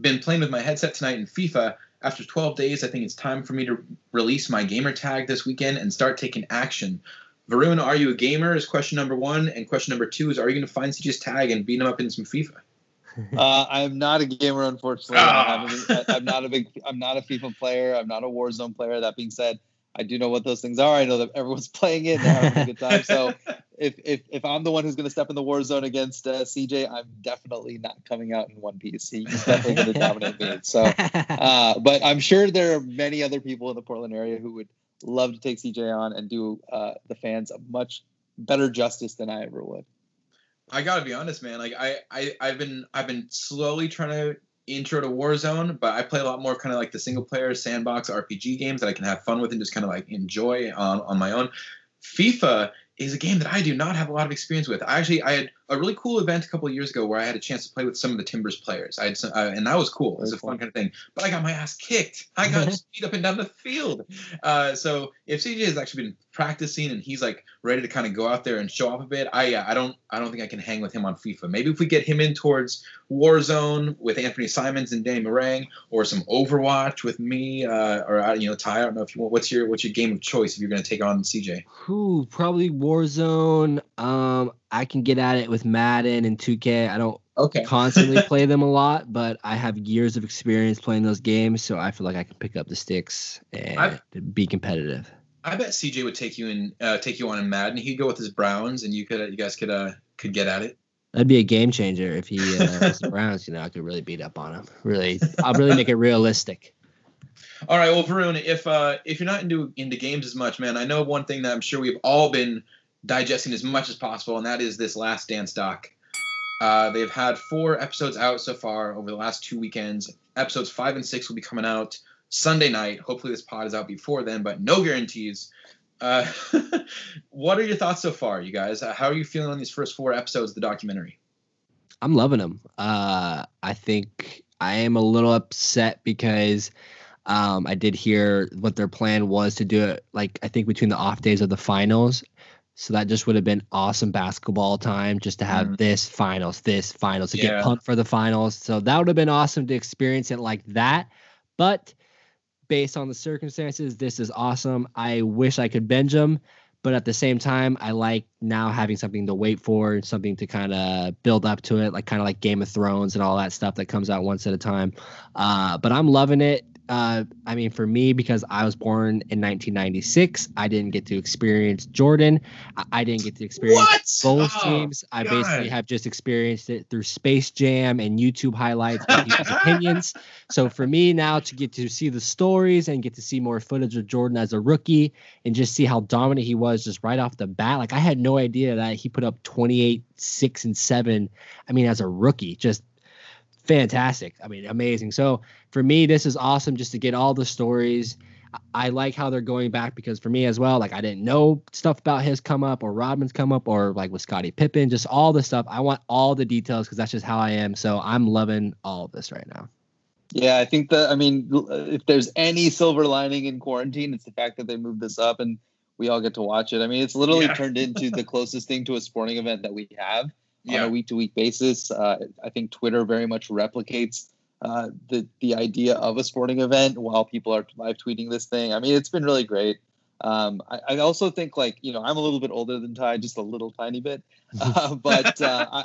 Been playing with my headset tonight in FIFA. After 12 days, I think it's time for me to release my gamer tag this weekend and start taking action. Varun, are you a gamer? Is question number one, and question number two is, are you going to find CJ's tag and beat him up in some FIFA? Uh, I'm not a gamer, unfortunately. Ah. I'm, not a big. I'm not a FIFA player. I'm not a Warzone player. That being said, I do know what those things are. I know that everyone's playing it. They're having a good time. So if if if I'm the one who's going to step in the war zone against uh, CJ, I'm definitely not coming out in one piece. He's definitely going to dominate me. So, uh, but I'm sure there are many other people in the Portland area who would love to take CJ on and do uh, the fans a much better justice than I ever would. I gotta be honest, man. Like I, I, I've been, I've been slowly trying to intro to Warzone, but I play a lot more kind of like the single player sandbox RPG games that I can have fun with and just kind of like enjoy on on my own. FIFA is a game that I do not have a lot of experience with. I actually I had a really cool event a couple of years ago where I had a chance to play with some of the Timbers players. I had some, uh, and that was cool. It was a fun kind of thing. But I got my ass kicked. I got beat up and down the field. Uh, so if CJ has actually been practicing and he's like ready to kind of go out there and show off a bit, I uh, I don't I don't think I can hang with him on FIFA. Maybe if we get him in towards Warzone with Anfernee Simons and Danny Marang, or some Overwatch with me, uh, or uh, you know Ty. I don't know if you want. What's your what's your game of choice if you're going to take on CJ? Who probably Warzone. Um, I can get at it with Madden and 2K. I don't Okay. constantly play them a lot, but I have years of experience playing those games, so I feel like I can pick up the sticks and I've- be competitive. I bet CJ would take you in, uh, take you on in Madden. He'd go with his Browns, and you could, uh, you guys could, uh, could get at it. That'd be a game changer if he uh, was the Browns. You know, I could really beat up on him. Really, I'll really make it realistic. All right, well, Varun, if uh, if you're not into into games as much, man, I know one thing that I'm sure we've all been digesting as much as possible, and that is this Last Dance doc. Uh, they've had four episodes out so far over the last two weekends. Episodes five and six will be coming out Sunday night. Hopefully, this pod is out before then, but no guarantees. Uh, what are your thoughts so far, you guys? Uh, how are you feeling on these first four episodes of the documentary? I'm loving them. Uh, I think I am a little upset because um, I did hear what their plan was to do it, like I think between the off days of the finals. So that just would have been awesome basketball time just to have Mhm. this finals, this finals, to Yeah. get pumped for the finals. So that would have been awesome to experience it like that. But based on the circumstances, this is awesome. I wish I could binge them, but at the same time, I like now having something to wait for, something to kind of build up to it, like kind of like Game of Thrones and all that stuff that comes out once at a time. Uh, but I'm loving it. Uh, I mean, for me, because I was born in 1996, I didn't get to experience Jordan. I, I didn't get to experience both Oh, teams. I basically have just experienced it through Space Jam and YouTube highlights and people's opinions. So for me now to get to see the stories and get to see more footage of Jordan as a rookie and just see how dominant he was just right off the bat, like I had no idea that he put up 28, 6, and 7. I mean, as a rookie, just fantastic. I mean, amazing. So for me, this is awesome just to get all the stories. I- I like how they're going back because for me as well, like I didn't know stuff about his come up or Rodman's come up or like with Scottie Pippen, just all the stuff. I want all the details because that's just how I am. So I'm loving all of this right now. Yeah, I think that I mean, if there's any silver lining in quarantine, it's the fact that they moved this up and we all get to watch it. I mean, it's literally Yeah. turned into the closest thing to a sporting event that we have on a week to week basis. Uh, I think Twitter very much replicates uh, the the idea of a sporting event while people are live tweeting this thing. I mean, it's been really great. Um, I, I also think like you know I'm a little bit older than Ty, just a little tiny bit, uh, but uh, I,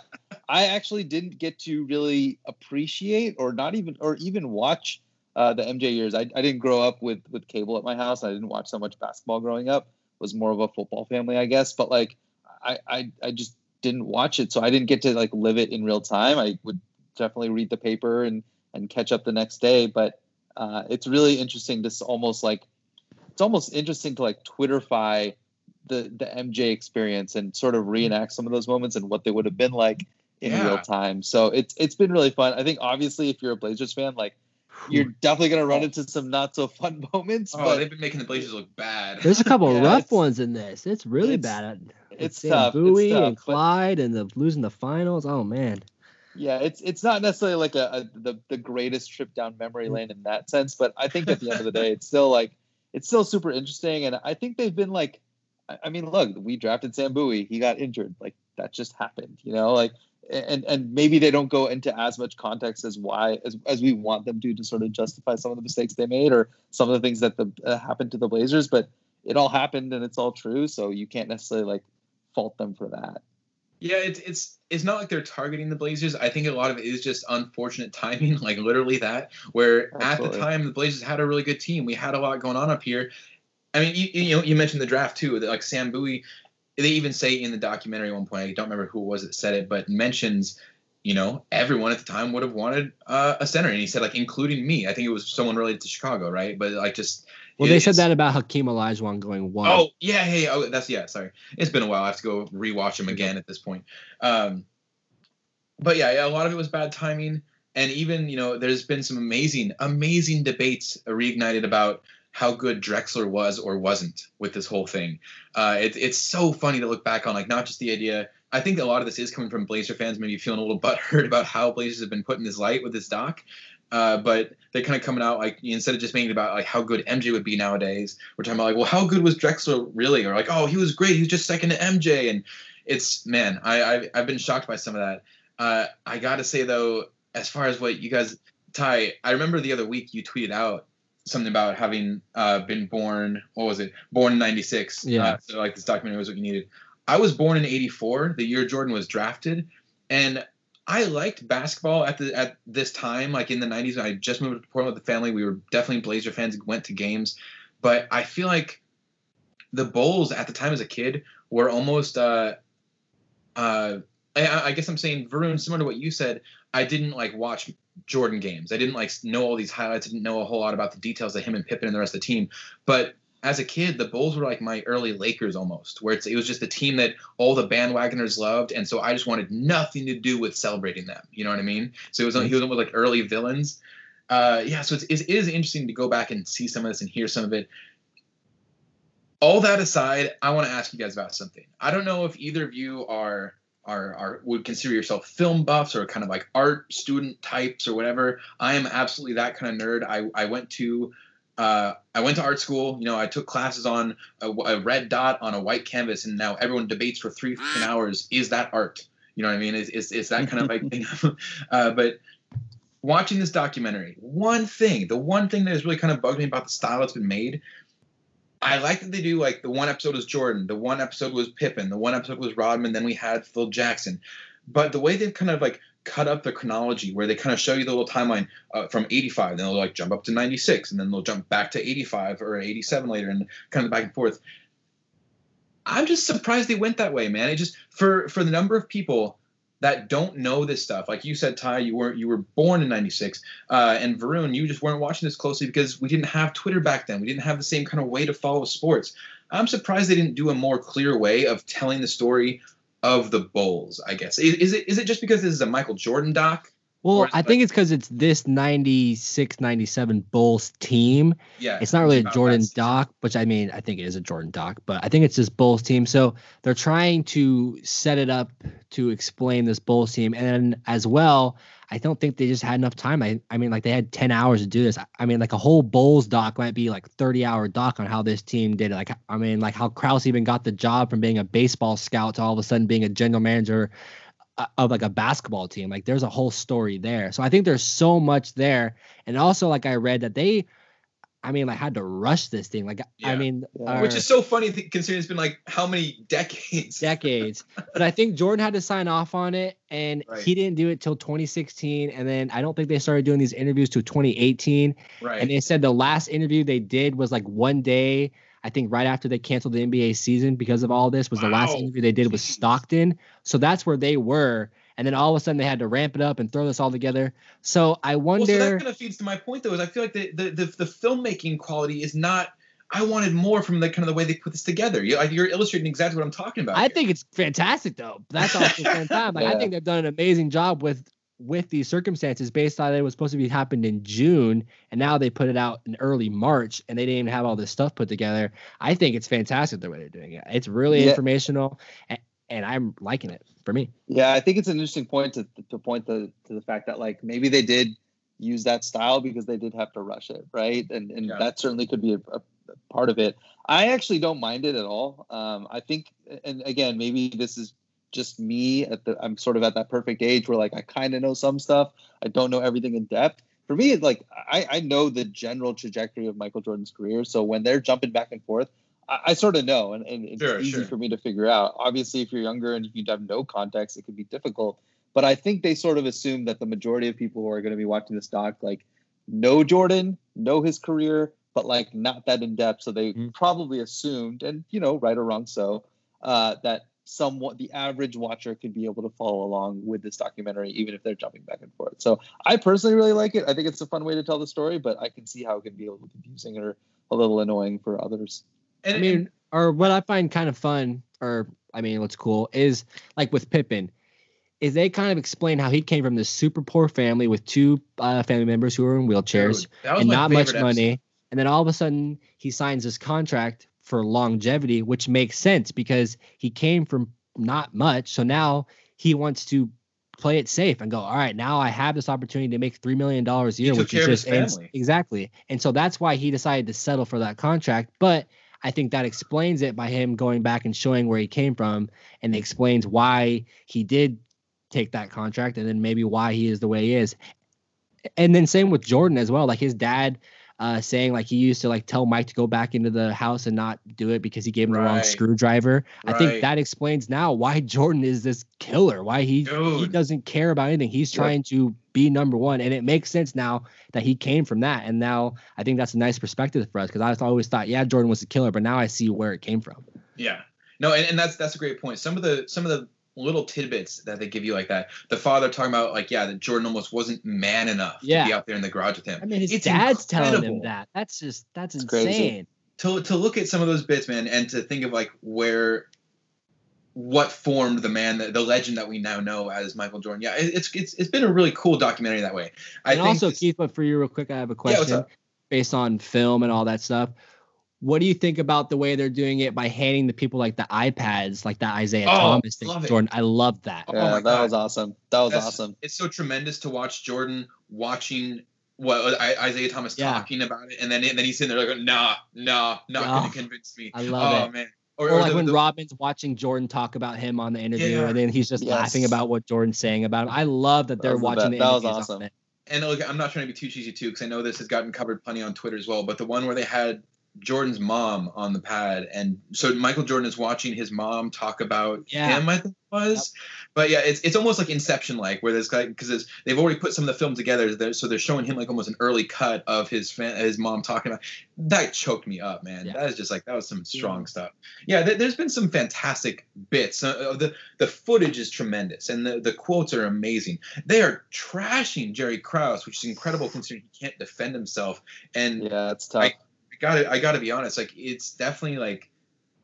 I actually didn't get to really appreciate or not even or even watch uh, the MJ years. I, I didn't grow up with with cable at my house. I didn't watch so much basketball growing up. Was more of a football family, I guess. But like I, I I just didn't watch it, so I didn't get to like live it in real time. I would definitely read the paper and and catch up the next day. But uh, it's really interesting. This almost like it's almost interesting to like Twitterfy the the MJ experience and sort of reenact some of those moments and what they would have been like in Yeah. real time. So it's it's been really fun. I think obviously if you're a Blazers fan, like you're definitely gonna run into some not so fun moments. Oh, but they've been making the Blazers look bad. There's a couple Yeah, rough ones in this. It's really it's- bad. It's Sam tough, it's tough, and Clyde and the losing the finals. Oh man. yeah, it's it's not necessarily like a, a the the greatest trip down memory lane in that sense, but I think at the end of the day, it's still like it's still super interesting, and I think they've been like, I I mean, look, we drafted Sam Bowie, he got injured, like that just happened, you know, like, and and maybe they don't go into as much context as why as as we want them to to sort of justify some of the mistakes they made or some of the things that the uh, happened to the Blazers, but it all happened and it's all true, so you can't necessarily like fault them for that. Yeah, it's it's it's not like they're targeting the Blazers. I think a lot of it is just unfortunate timing, like literally that. Where Absolutely. at the time the Blazers had a really good team, we had a lot going on up here. I mean, you, you know, you mentioned the draft too. Like Sam Bowie, they even say in the documentary at one point, I don't remember who it was that said it, but mentions, you know, everyone at the time would have wanted uh, a center, and he said like including me. I think it was someone related to Chicago, right? But like just Well, they said that about Hakeem Olajuwon going one. Oh yeah, hey, oh, that's yeah. Sorry, it's been a while. I have to go rewatch him again at this point. Um, but yeah, yeah, a lot of it was bad timing, and even you know, there's been some amazing, amazing debates reignited about how good Drexler was or wasn't with this whole thing. Uh, it, it's so funny to look back on, like not just the idea. I think a lot of this is coming from Blazer fans, maybe feeling a little butthurt about how Blazers have been put in this light with this doc. Uh, but they're kind of coming out like instead of just making it about like how good MJ would be nowadays, we're talking about like, well, how good was Drexler really? Or like, oh, he was great. He was just second to MJ. And it's man, I I've, I've been shocked by some of that. Uh, I gotta say though, as far as what you guys, Ty, I remember the other week you tweeted out something about having uh, been born. What was it? Born in '96. Yeah. Uh, so like this documentary was what you needed. I was born in '84, the year Jordan was drafted, and I liked basketball at the at this time, like in the '90s. I just moved to Portland with the family. We were definitely Blazer fans. Went to games, but I feel like the Bulls at the time as a kid were almost. Uh, uh, I, I guess I'm saying Varun, similar to what you said. I didn't like watch Jordan games. I didn't like know all these highlights. I didn't know a whole lot about the details of him and Pippen and the rest of the team. But as a kid, the Bulls were like my early Lakers almost, where it's, it was just a team that all the bandwagoners loved, and so I just wanted nothing to do with celebrating them. You know what I mean? So it was he was almost like early villains. Uh, yeah, so it's, it is interesting to go back and see some of this and hear some of it. All that aside, I want to ask you guys about something. I don't know if either of you are are, are would consider yourself film buffs or kind of like art student types or whatever. I am absolutely that kind of nerd. I, I went to uh, I went to art school. You know, I took classes on a, a red dot on a white canvas, and now everyone debates for three hours. Is that art? You know what I mean? Is is, is that kind of like thing? uh, but watching this documentary, one thing, the one thing that has really kind of bugged me about the style that's been made, I like that they do like the one episode was Jordan, the one episode was Pippen, the one episode was Rodman, then we had Phil Jackson. But the way they've kind of like cut up the chronology, where they kind of show you the little timeline uh, from 85, then they'll like jump up to 96, and then they'll jump back to 85 or 87 later, and kind of back and forth. I'm just surprised they went that way, man. It just for for the number of people that don't know this stuff. Like you said, Ty, you weren't you were born in '96, uh, and Varun, you just weren't watching this closely because we didn't have Twitter back then. We didn't have the same kind of way to follow sports. I'm surprised they didn't do a more clear way of telling the story of the Bulls. I guess is, is it is it just because this is a Michael Jordan doc? Well, I think it's because it's this 96 97 Bulls team. Yeah, It's not really a Jordan doc, which I mean, I think it is a Jordan doc, but I think it's this Bulls team. So they're trying to set it up to explain this Bulls team. And as well, I don't think they just had enough time. I, I mean, like they had 10 hours to do this. I, I mean, like a whole Bulls doc might be like 30 hour doc on how this team did it. Like, I mean, like how Krause even got the job from being a baseball scout to all of a sudden being a general manager of like a basketball team. Like there's a whole story there. So I think there's so much there. And also like I read that they I mean like had to rush this thing. Like I mean Yeah. which is so funny th- considering it's been like how many decades? decades. but I think Jordan had to sign off on it and Right. he didn't do it till 2016 and then I don't think they started doing these interviews till 2018 Right. and they said the last interview they did was like one day I think right after they canceled the NBA season because of all this was the last Wow. interview they did with Stockton. So that's where they were. And then all of a sudden they had to ramp it up and throw this all together. So I Well, so that kind of feeds to my point, though, is I feel like the the, the, the filmmaking quality is not. I wanted more from the kind of the way they put this together. You, like, you're illustrating exactly what I'm talking about. I here. think it's fantastic though. That's all at the same time. Like I think they've done an amazing job with with these circumstances based on it was supposed to be happened in June and now they put it out in early March and they didn't even have all this stuff put together. I think it's fantastic the way they're doing it. It's really Yeah. informational and, and I'm liking it for me. Yeah, I think it's an interesting point to to point the to the fact that like maybe they did use that style because they did have to rush it, right? And and Yeah. that certainly could be a, a part of it. I actually don't mind it at all. Um, I think, and again, maybe this is just me at the. I'm sort of at that perfect age where like I kind of know some stuff. I don't know everything in depth. For me, it's like I, I know the general trajectory of Michael Jordan's career. So when they're jumping back and forth, I, I sort of know, and, and it's Sure, easy sure. for me to figure out. Obviously, if you're younger and you have no context, it could be difficult. But I think they sort of assume that the majority of people who are going to be watching this doc like know Jordan, know his career, but like not that in depth. So they Mhm. probably assumed, and you know, right or wrong, so uh, that somewhat the average watcher could be able to follow along with this documentary, even if they're jumping back and forth. So I personally really like it. I think it's a fun way to tell the story, but I can see how it can be a little confusing or a little annoying for others. And, I mean, or what I find kind of fun, or I mean, what's cool is like with Pippen, is they kind of explain how he came from this super poor family with two uh, family members who were in wheelchairs dude, and not much favorite money, episode. and then all of a sudden he signs this contract for longevity, which makes sense because he came from not much, so now he wants to play it safe and go all right now i have this opportunity to make three million dollars a year which is just exactly and so that's why he decided to settle for that contract but I think that explains it by him going back and showing where he came from and explains why he did take that contract and then maybe why he is the way he is. And then same with Jordan as well. Like his dad uh, saying like he used to like tell Mike to go back into the house and not do it because he gave him the wrong Right. screwdriver. I think that explains now why Jordan is this killer. Why he he doesn't care about anything. He's Yep. trying to be number one, and it makes sense now that he came from that. And now I think that's a nice perspective for us because I always thought, yeah, Jordan was a killer, but now I see where it came from. Yeah. No, and, and that's that's a great point. Some of the some of the little tidbits that they give you like that. The father talking about like, yeah, that Jordan almost wasn't man enough Yeah. to be out there in the garage with him. I mean, his It's dad's telling him that. That's just that's It's insane. crazy. to to look at some of those bits, man, and to think of like where what formed the man, the, the legend that we now know as Michael Jordan. Yeah, it, it's it's it's been a really cool documentary that way. I and think also, this- Keith, but for you, real quick, I have a question up? based on film and all that stuff. What do you think about the way they're doing it by handing the people like the iPads, like the Isaiah Oh, Thomas thing? love it. Jordan, I love that. Oh yeah, my that God. was awesome. That was That's- awesome. it's so tremendous to watch Jordan watching what I, Isaiah Thomas Yeah. talking about it, and then and then he's sitting there like, nah, nah, not Oh, gonna convince me. I love oh it. man. Or, like the- when the- Robin's watching Jordan talk about him on the interview, Yeah. and then he's just Yes. laughing about what Jordan's saying about him. I love that That they're was the watching be- the that was interviews on awesome. it. and look, I'm not trying to be too cheesy too, because I know this has gotten covered plenty on Twitter as well. But the one where they had Jordan's mom on the pad, and so Michael Jordan is watching his mom talk about Yeah. him. I think it was, but yeah, it's it's almost like Inception, like where this guy because they've already put some of the film together, they're- so they're showing him like almost an early cut of his fa- his mom talking about. That choked me up, man. Yeah. That is just like that was some strong stuff. Yeah, there, there's been some fantastic bits. Uh, the the footage is tremendous, and the the quotes are amazing. They are trashing Jerry Krause, which is incredible considering he can't defend himself. And Yeah, it's tough. I gotta I gotta be honest, like it's definitely like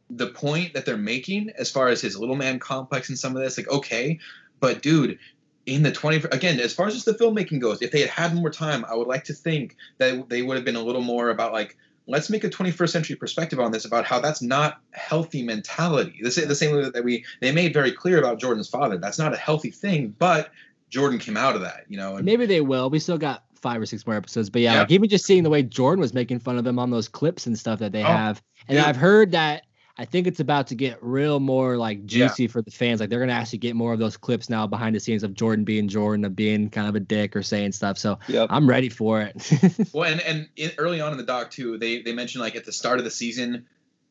the point that they're making as far as his little man complex and some of this, like okay, but dude. In the 20 again, as far as just the filmmaking goes, if they had had more time, I would like to think that they would have been a little more about like let's make a 21st century perspective on this about how that's not healthy mentality. The same, the same way that we they made very clear about Jordan's father. That's not a healthy thing, but Jordan came out of that, you know. And Maybe they will. We still got five or six more episodes, but yeah, Yeah. like even just seeing the way Jordan was making fun of them on those clips and stuff that they Oh, have, and. I've heard that. I think it's about to get real more like Yeah. juicy for the fans. Like they're gonna actually get more of those clips now behind the scenes of Jordan being Jordan, of being kind of a dick or saying stuff. So Yep. I'm ready for it. Well, and and in, early on in the doc too, they they mentioned like at the start of the season,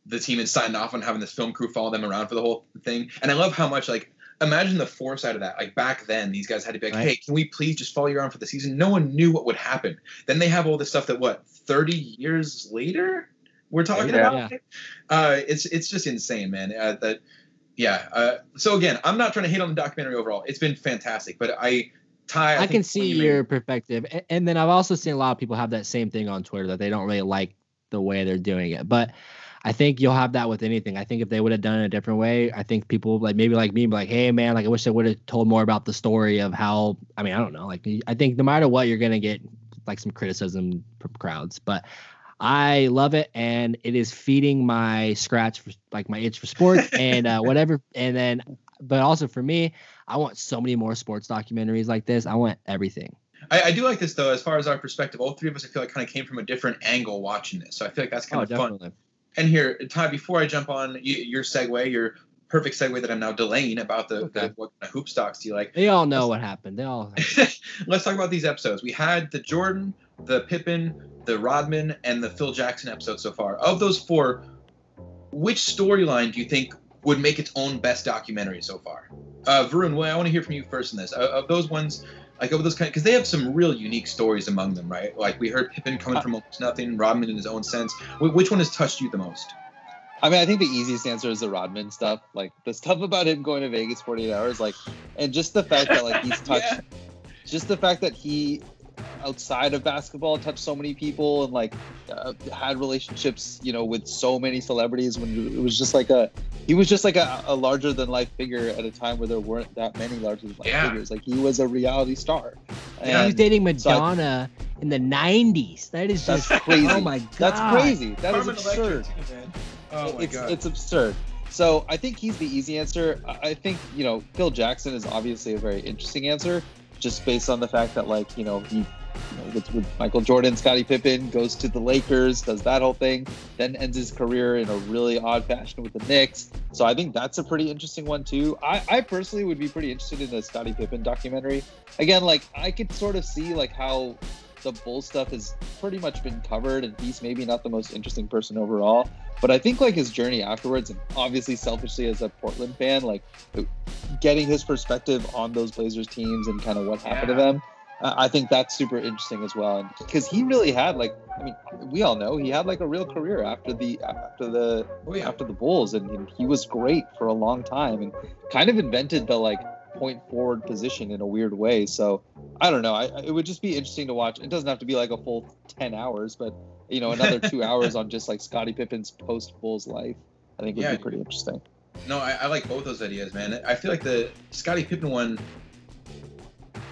the team had signed off on having this film crew follow them around for the whole thing. And I love how much like imagine the foresight of that. Like back then, these guys had to be like, Right. "Hey, can we please just follow you around for the season?" No one knew what would happen. Then they have all this stuff that what thirty years later we're talking Yeah. about. Uh, it's it's just insane, man. Uh, that yeah. Uh, so again, I'm not trying to hate on the documentary overall. It's been fantastic, but I. Ty, I, I, can see point you your perspective, A- and then I've also seen a lot of people have that same thing on Twitter that they don't really like the way they're doing it. But I think you'll have that with anything. I think if they would have done it a different way, I think people like maybe like me, be like, hey man, like I wish they would have told more about the story of how. I mean, I don't know. Like I think no matter what, you're gonna get like some criticism from crowds, but. I love it, and it is feeding my scratch, for, like my itch for sports, and uh, whatever. And then, but also for me, I want so many more sports documentaries like this. I want everything. I, I do like this though, as far as our perspective. All three of us, I feel like, kind of came from a different angle watching this, so I feel like that's kind Oh, of fun. And here, Ty, before I jump on your segue, your perfect segue that I'm now delaying about the, Okay. the what kind of hoop stocks do you like? They all know what happened. They all. Let's talk about these episodes. We had the Jordan, the Pippen, the Rodman, and the Phil Jackson episode so far. Of those four, which storyline do you think would make its own best documentary so far? Uh, Varun, well, I want to hear from you first in this. Uh, of those ones, like of those kind, because they have some real unique stories among them, right? Like we heard Pippen coming Uh, from almost nothing, Rodman in his own sense. Wh- which one has touched you the most? I mean, I think the easiest answer is the Rodman stuff. Like the stuff about him going to Vegas 48 hours, like, and just the fact that like he's touched, Yeah. just the fact that he, outside of basketball, touched so many people and like uh, had relationships, you know, with so many celebrities. When it was just like a, he was just like a, a larger than life figure at a time where there weren't that many larger than life Yeah. figures. Like he was a reality star. Yeah. he was And dating so I- Madonna in the '90s. That is just crazy. Oh my god, That's crazy. That is Carmen Electra, absurd. too. Oh my it's god. it's absurd. So I think he's the easy answer. I I think you know Phil Jackson is obviously a very interesting answer, just based on the fact that like you know he, you know, with, with Michael Jordan, Scottie Pippen goes to the Lakers, does that whole thing, then ends his career in a really odd fashion with the Knicks. So I think that's a pretty interesting one too. I, I personally would be pretty interested in a Scottie Pippen documentary. Again, like I could sort of see like how the bull stuff has pretty much been covered and he's maybe not the most interesting person overall. But i think like his journey afterwards and obviously selfishly as a portland fan like getting his perspective on those blazers teams and kind of what happened to them uh, i think that's super interesting as well. Because he really had like i mean we all know he had like a real career after the after the oh yeah. after the bulls and, and he was great for a long time and kind of invented the like point forward position in a weird way so I don't know. I, it would just be interesting to watch. It doesn't have to be like a full ten hours, but you know, another two hours on just like Scottie Pippen's post Bulls life. I think would Yeah. be pretty interesting. No, I, I like both those ideas, man. I feel like the Scottie Pippen one.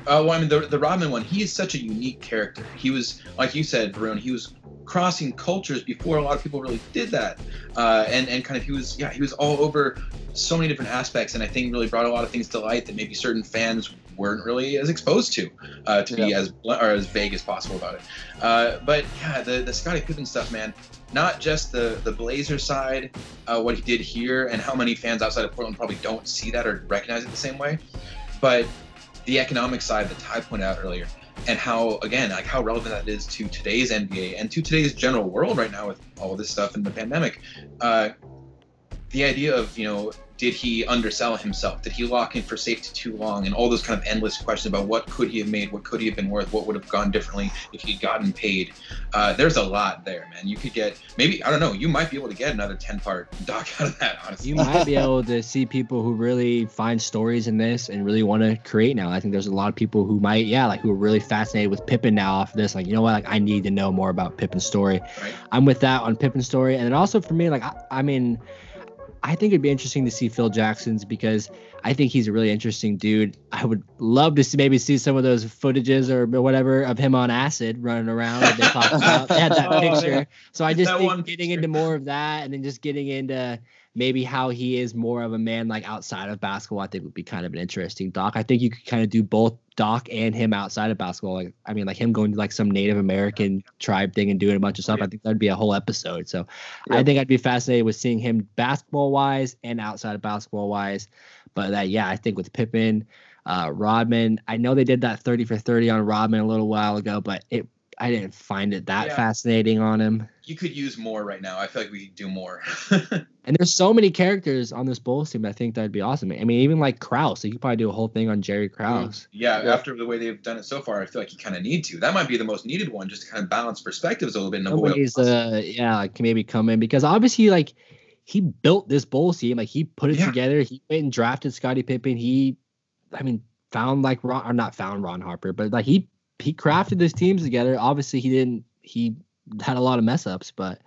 Uh, well, I mean, the, the Rodman one, he is such a unique character. He was, like you said, Varun, he was crossing cultures before a lot of people really did that. Uh, and, and kind of, he was, yeah, he was all over so many different aspects. And I think really brought a lot of things to light that maybe certain fans weren't really as exposed to, uh, to be as or as vague as possible about it. Uh, but yeah, the, the Scottie Pippen stuff, man, not just the, the Blazer side, uh, what he did here and how many fans outside of Portland probably don't see that or recognize it the same way. But the economic side that Ty pointed out earlier, and how again like how relevant that is to today's NBA and to today's general world right now with all this stuff in the pandemic. Uh, the idea of you know did he undersell himself did he lock in for safety too long and all those kind of endless questions about what could he have made what could he have been worth what would have gone differently if he'd gotten paid uh, there's a lot there man you could get maybe i don't know you might be able to get another 10 part doc out of that honestly You might be able to see people who really find stories in this and really want to create now. I think there's a lot of people who might, yeah, like who are really fascinated with Pippen now off this. Like, you know what? Like, I need to know more about Pippen's story. right I'm with that on Pippen's story. And then also for me, like, I, I mean, I think it'd be interesting to see Phil Jackson's because I think he's a really interesting dude. I would love to see maybe see some of those footages or whatever of him on acid running around they about. They had that Oh, picture. yeah. So I just That think getting picture. into more of that and then just getting into maybe how he is more of a man like outside of basketball, I think would be kind of an interesting doc. I think you could kind of do both Doc and him outside of basketball. Like I mean, like him going to like some Native American tribe thing and doing a bunch of stuff. Yeah. I think that'd be a whole episode. So I think I'd be fascinated with seeing him basketball wise and outside of basketball wise. But that yeah, I think with Pippen, uh, Rodman, I know they did that 30 for 30 on Rodman a little while ago, but it I didn't find it that Yeah. fascinating on him. You could use more right now i feel like we could do more And there's so many characters on this Bulls team. I think that'd be awesome. I mean, even like Krause, you could probably do a whole thing on Jerry Krause. yeah, Yeah. after the way they've done it so far i feel like you kind of need to that might be the most needed one just to kind of balance perspectives a little bit Nobody's uh yeah, like maybe come in because obviously like he built this Bulls team. Like he put it Yeah. together. He went and drafted Scottie Pippen. He, I mean, found like Ron or not found Ron Harper, but like he he crafted this teams together. Obviously he didn't. He had a lot of mess ups, but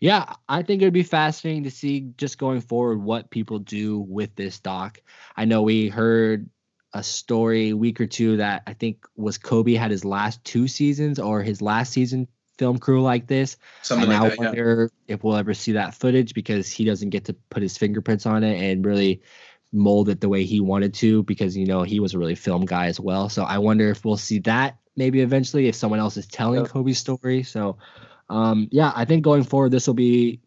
yeah, I think it would be fascinating to see just going forward what people do with this doc. I know we heard a story a week or two that I think was Kobe had his last two seasons or his last season film crew like this. something I now like that yeah. wonder if we'll ever see that footage because he doesn't get to put his fingerprints on it and really mold it the way he wanted to because you know he was a really film guy as well. So I wonder if we'll see that maybe eventually if someone else is telling Yeah. Kobe's story. So um yeah, I think going forward this will be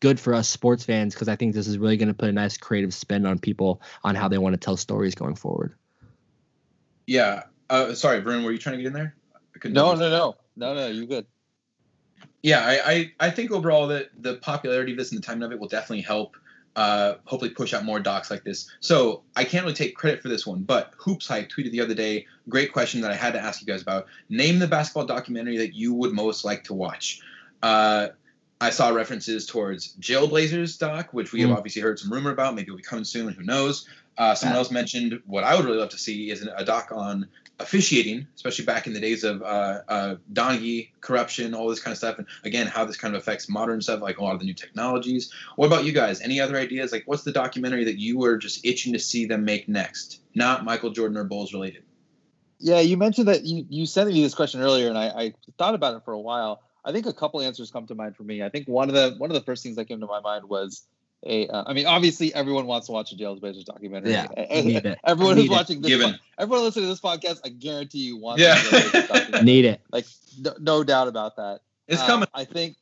good for us sports fans because I think this is really going to put a nice creative spin on people on how they want to tell stories going forward. yeah uh, sorry Vern, were you trying to get in there No, no, no, no, no. You good? yeah I, I i think overall that the popularity of this and the timing of it will definitely help uh hopefully push out more docs like this so i can't really take credit for this one but HoopsHype tweeted the other day great question that i had to ask you guys about name the basketball documentary that you would most like to watch uh I saw references towards Jailblazers doc, which we have Mm. obviously heard some rumor about. Maybe it'll be coming soon. Who knows? Uh, someone else mentioned what I would really love to see is a doc on officiating, especially back in the days of uh, uh, Donaghy corruption, all this kind of stuff, and again how this kind of affects modern stuff, like a lot of the new technologies. What about you guys? Any other ideas? Like, what's the documentary that you were just itching to see them make next? Not Michael Jordan or Bulls related. Yeah, you mentioned that you, you sent me this question earlier, and I, I thought about it for a while. I think a couple answers come to mind for me. I think one of the one of the first things that came to my mind was a. Uh, I mean, obviously, everyone wants to watch a Jailblazers documentary. Yeah, need it. everyone Need who's it. watching this, Given. po- everyone listening to this podcast, I guarantee you wants Yeah. a documentary. Need it. like no, no doubt about that. It's Uh, coming. I think.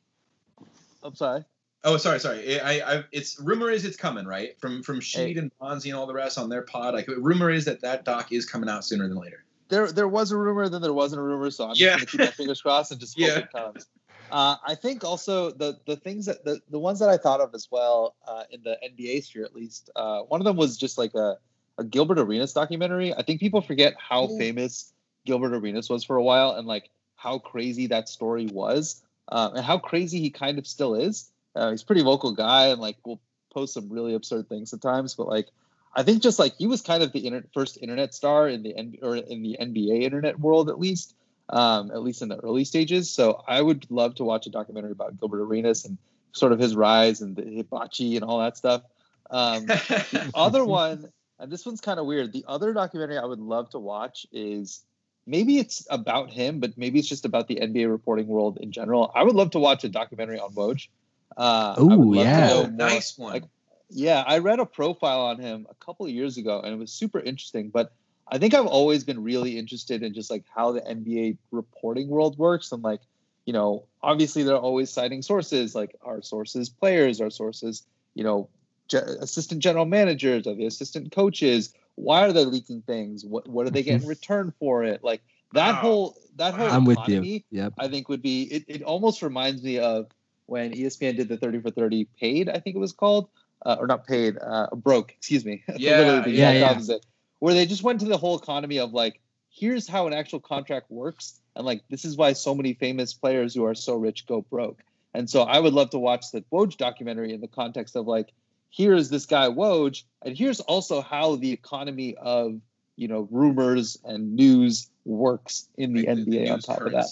I'm sorry. Oh, sorry, sorry. I, I, it's rumor is it's coming, right? From from Sheed and Bonzi and all the rest on their pod. Like, rumor is that that doc is coming out sooner than later. there there was a rumor, then there wasn't a rumor, so I'm Yeah. just gonna keep my fingers crossed and just hope Yeah. it comes. Uh, I think also the the things that the, the ones that I thought of as well uh, in the NBA sphere at least uh, one of them was just like a, a Gilbert Arenas documentary. I think people forget how Ooh. famous Gilbert Arenas was for a while and like how crazy that story was uh, and how crazy he kind of still is. Uh, he's a pretty vocal guy and like will post some really absurd things sometimes, but like I think just like he was kind of the inter- first internet star in the N- or in the NBA internet world at least, um, at least in the early stages. So I would love to watch a documentary about Gilbert Arenas and sort of his rise and the hibachi and all that stuff. Um, the other one, and this one's kind of weird. The other documentary I would love to watch is maybe it's about him, but maybe it's just about the NBA reporting world in general. I would love to watch a documentary on Woj. Uh, I would Ooh, love to yeah. know Oh, more- nice one. like, yeah, I read a profile on him a couple of years ago, and it was super interesting. But I think I've always been really interested in just like how the NBA reporting world works, and like, you know, obviously they're always citing sources, like our sources, players, our sources, you know, ge- assistant general managers, are the assistant coaches. Why are they leaking things? What what do they get in return for it? Like that Wow. whole that whole I'm with you. Yep. I think would be it, it almost reminds me of when ESPN did the 30 for 30 paid, I think it was called, uh, or not paid, uh, broke, excuse me. Yeah, the yeah, yeah. opposite. Where they just went to the whole economy of like, here's how an actual contract works. And like, this is why so many famous players who are so rich go broke. And so I would love to watch the Woj documentary in the context of like, here is this guy Woj, and here's also how the economy of you know rumors and news works in the Like, NBA on news top of that.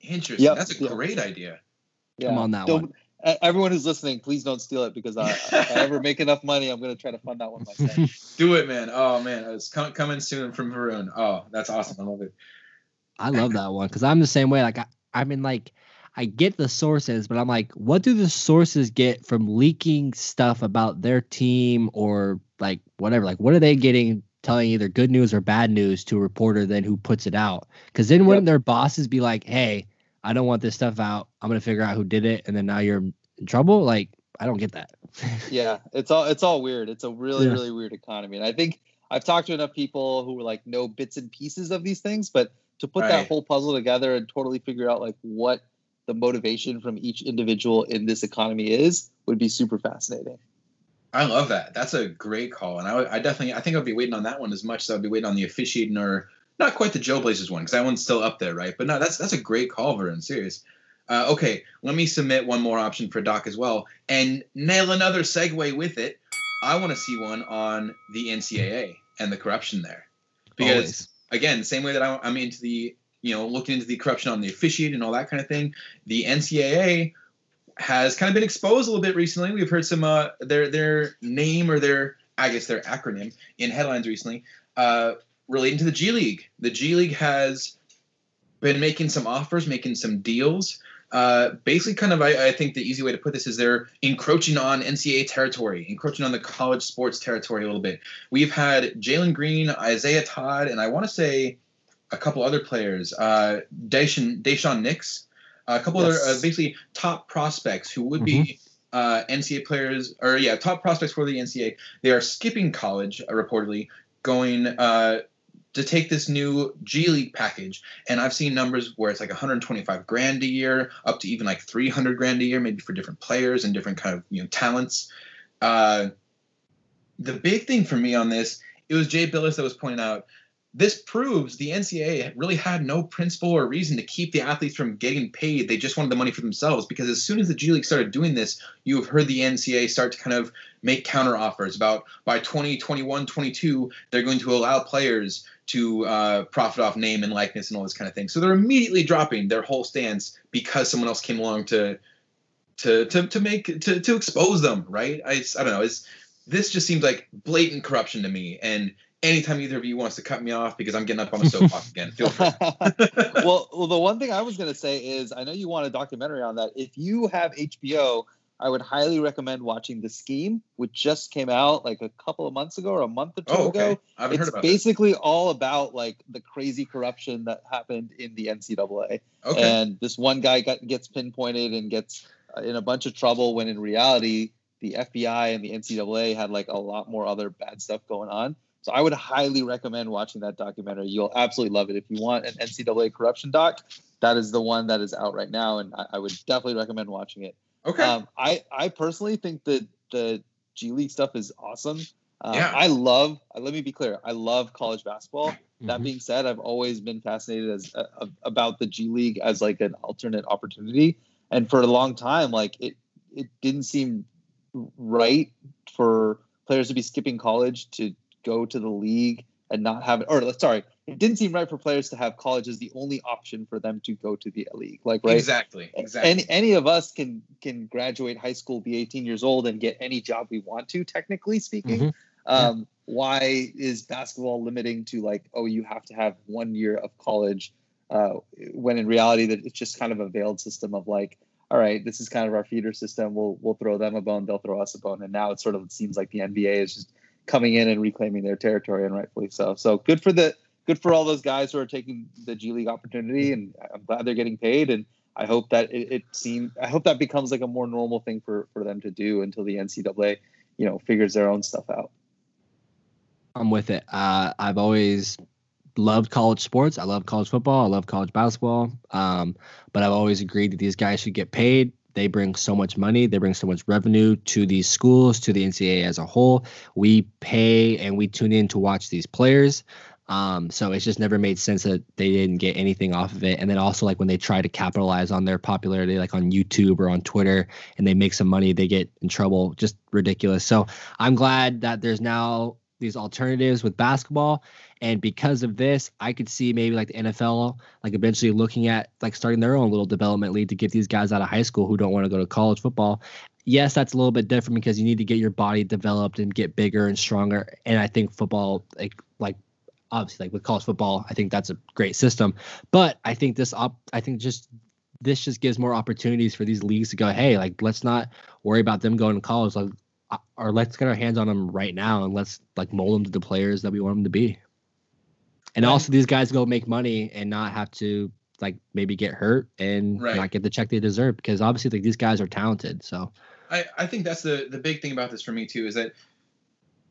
Interesting. Yep, That's a yep. great idea. Yeah. I'm on that Don't- one. Everyone who's listening, please don't steal it because I, if I ever make enough money, I'm going to try to fund that one myself. Do it, man. Oh man, it's com- coming soon from Varun. Oh, that's awesome. I love it. I love that one because I'm the same way. Like I, I mean, like I get the sources, but I'm like, what do the sources get from leaking stuff about their team or like whatever? Like, what are they getting? Telling either good news or bad news to a reporter, then who puts it out? Because then wouldn't their bosses be like, "Hey, I don't want this stuff out. I'm gonna figure out who did it," and then now you're in trouble? Like, I don't get that. yeah, it's all it's all weird. It's a really Yeah. really weird economy, and I think I've talked to enough people who like know bits and pieces of these things, but to put Right. that whole puzzle together and totally figure out like what the motivation from each individual in this economy is would be super fascinating. I love that. That's a great call, and I, would- I definitely, I think I'd be waiting on that one as much as I'd be waiting on the officiating or not quite the Jailblazers one because that one's still up there, right? But no, that's that's a great call, Vern. Serious. Uh, okay, let me submit one more option for Doc as well, and nail another segue with it. I want to see one on the NCAA and the corruption there, because Always. again, same way that I'm into the, you know, looking into the corruption on the officiate and all that kind of thing. The NCAA has kind of been exposed a little bit recently. We've heard some uh, their their name or their I guess their acronym in headlines recently uh, relating to the G League. The G League has been making some offers, making some deals. Uh, basically, kind of, I, I think the easy way to put this is they're encroaching on NCAA territory, encroaching on the college sports territory a little bit. We've had Jalen Green, Isaiah Todd, and I want to say a couple other players, uh, Deshaun, Daishen Nix, a couple Yes. other uh, basically top prospects who would be uh, NCAA players, or yeah, top prospects for the NCAA. They are skipping college, uh, reportedly, going uh, to take this new G League package. And I've seen numbers where it's like 125 grand a year, up to even like 300 grand a year, maybe for different players and different kind of you know talents. Uh, the big thing for me on this, it was Jay Bilas that was pointing out this proves the NCAA really had no principle or reason to keep the athletes from getting paid. They just wanted the money for themselves because as soon as the G League started doing this, you have heard the NCAA start to kind of make counter offers about by 2021 22, they're going to allow players to uh, profit off name and likeness and all this kind of thing. So they're immediately dropping their whole stance because someone else came along to to to, to make to, to expose them, right? I, I don't know. It's this just seems like blatant corruption to me and anytime either of you wants to cut me off because I'm getting up on the soapbox again, feel free. well, well, the one thing I was going to say is I know you want a documentary on that. If you have HBO, I would highly recommend watching The Scheme, which just came out like a couple of months ago or a month or two oh, okay. ago. I haven't it's heard about basically all about like the crazy corruption that happened in the NCAA. Okay. And this one guy got, gets pinpointed and gets uh, in a bunch of trouble when in reality the FBI and the NCAA had like a lot more other bad stuff going on. So I would highly recommend watching that documentary. You'll absolutely love it. If you want an NCAA corruption doc, that is the one that is out right now, and I, I would definitely recommend watching it. Okay. Um, I I personally think that the G League stuff is awesome. Um, Yeah. I love. Let me be clear. I love college basketball. That Mhm. being said, I've always been fascinated as uh, about the G League as like an alternate opportunity, and for a long time, like it it didn't seem right for players to be skipping college to go to the league and not have it. or sorry, it didn't seem right for players to have college as the only option for them to go to the league. Like right, Exactly. Exactly. any any of us can can graduate high school, be 18 years old, and get any job we want to. Technically speaking, Mhm. um, why is basketball limiting to like, oh, you have to have one year of college, uh, when in reality that it's just kind of a veiled system of like, all right, this is kind of our feeder system. We'll we'll throw them a bone, they'll throw us a bone, and now it sort of seems like the NBA is just coming in and reclaiming their territory, and rightfully so. So good for the good for all those guys who are taking the G League opportunity, and I'm glad they're getting paid. And I hope that it, it seems I hope that becomes like a more normal thing for for them to do until the NCAA, you know, figures their own stuff out. I'm with it. Uh, I've always loved college sports. I love college football. I love college basketball. Um, but I've always agreed that these guys should get paid. They bring so much money. They bring so much revenue to these schools, to the NCAA as a whole. We pay and we tune in to watch these players. Um, so it's just never made sense that they didn't get anything off of it. And then also like when they try to capitalize on their popularity, like on YouTube or on Twitter, and they make some money, they get in trouble. Just ridiculous. So I'm glad that there's now these alternatives with basketball. And because of this, I could see maybe like the NFL, like eventually looking at like starting their own little development league to get these guys out of high school who don't want to go to college football. Yes, that's a little bit different because you need to get your body developed and get bigger and stronger. And I think football, like like obviously like with college football, I think that's a great system. But I think this op I think just this just gives more opportunities for these leagues to go, hey, like let's not worry about them going to college, like uh, or let's get our hands on them right now and let's like mold them to the players that we want them to be. And Right. also these guys go make money and not have to like maybe get hurt and Right. not get the check they deserve because obviously like these guys are talented. So I, I think that's the the big thing about this for me too is that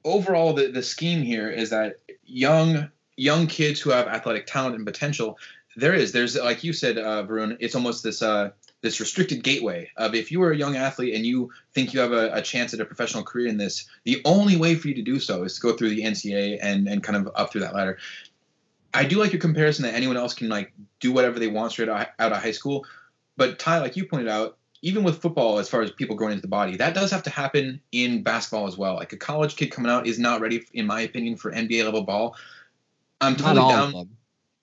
overall the, the scheme here is that young young kids who have athletic talent and potential there is there's like you said uh, Varun it's almost this uh this restricted gateway of if you are a young athlete and you think you have a, a chance at a professional career in this the only way for you to do so is to go through the NCAA and and kind of up through that ladder. I do like your comparison that anyone else can like do whatever they want straight out out of high school but Ty like you pointed out even with football, as far as people growing into the body, that does have to happen in basketball as well. Like a college kid coming out is not ready, in my opinion, for NBA level ball. I'm totally all down.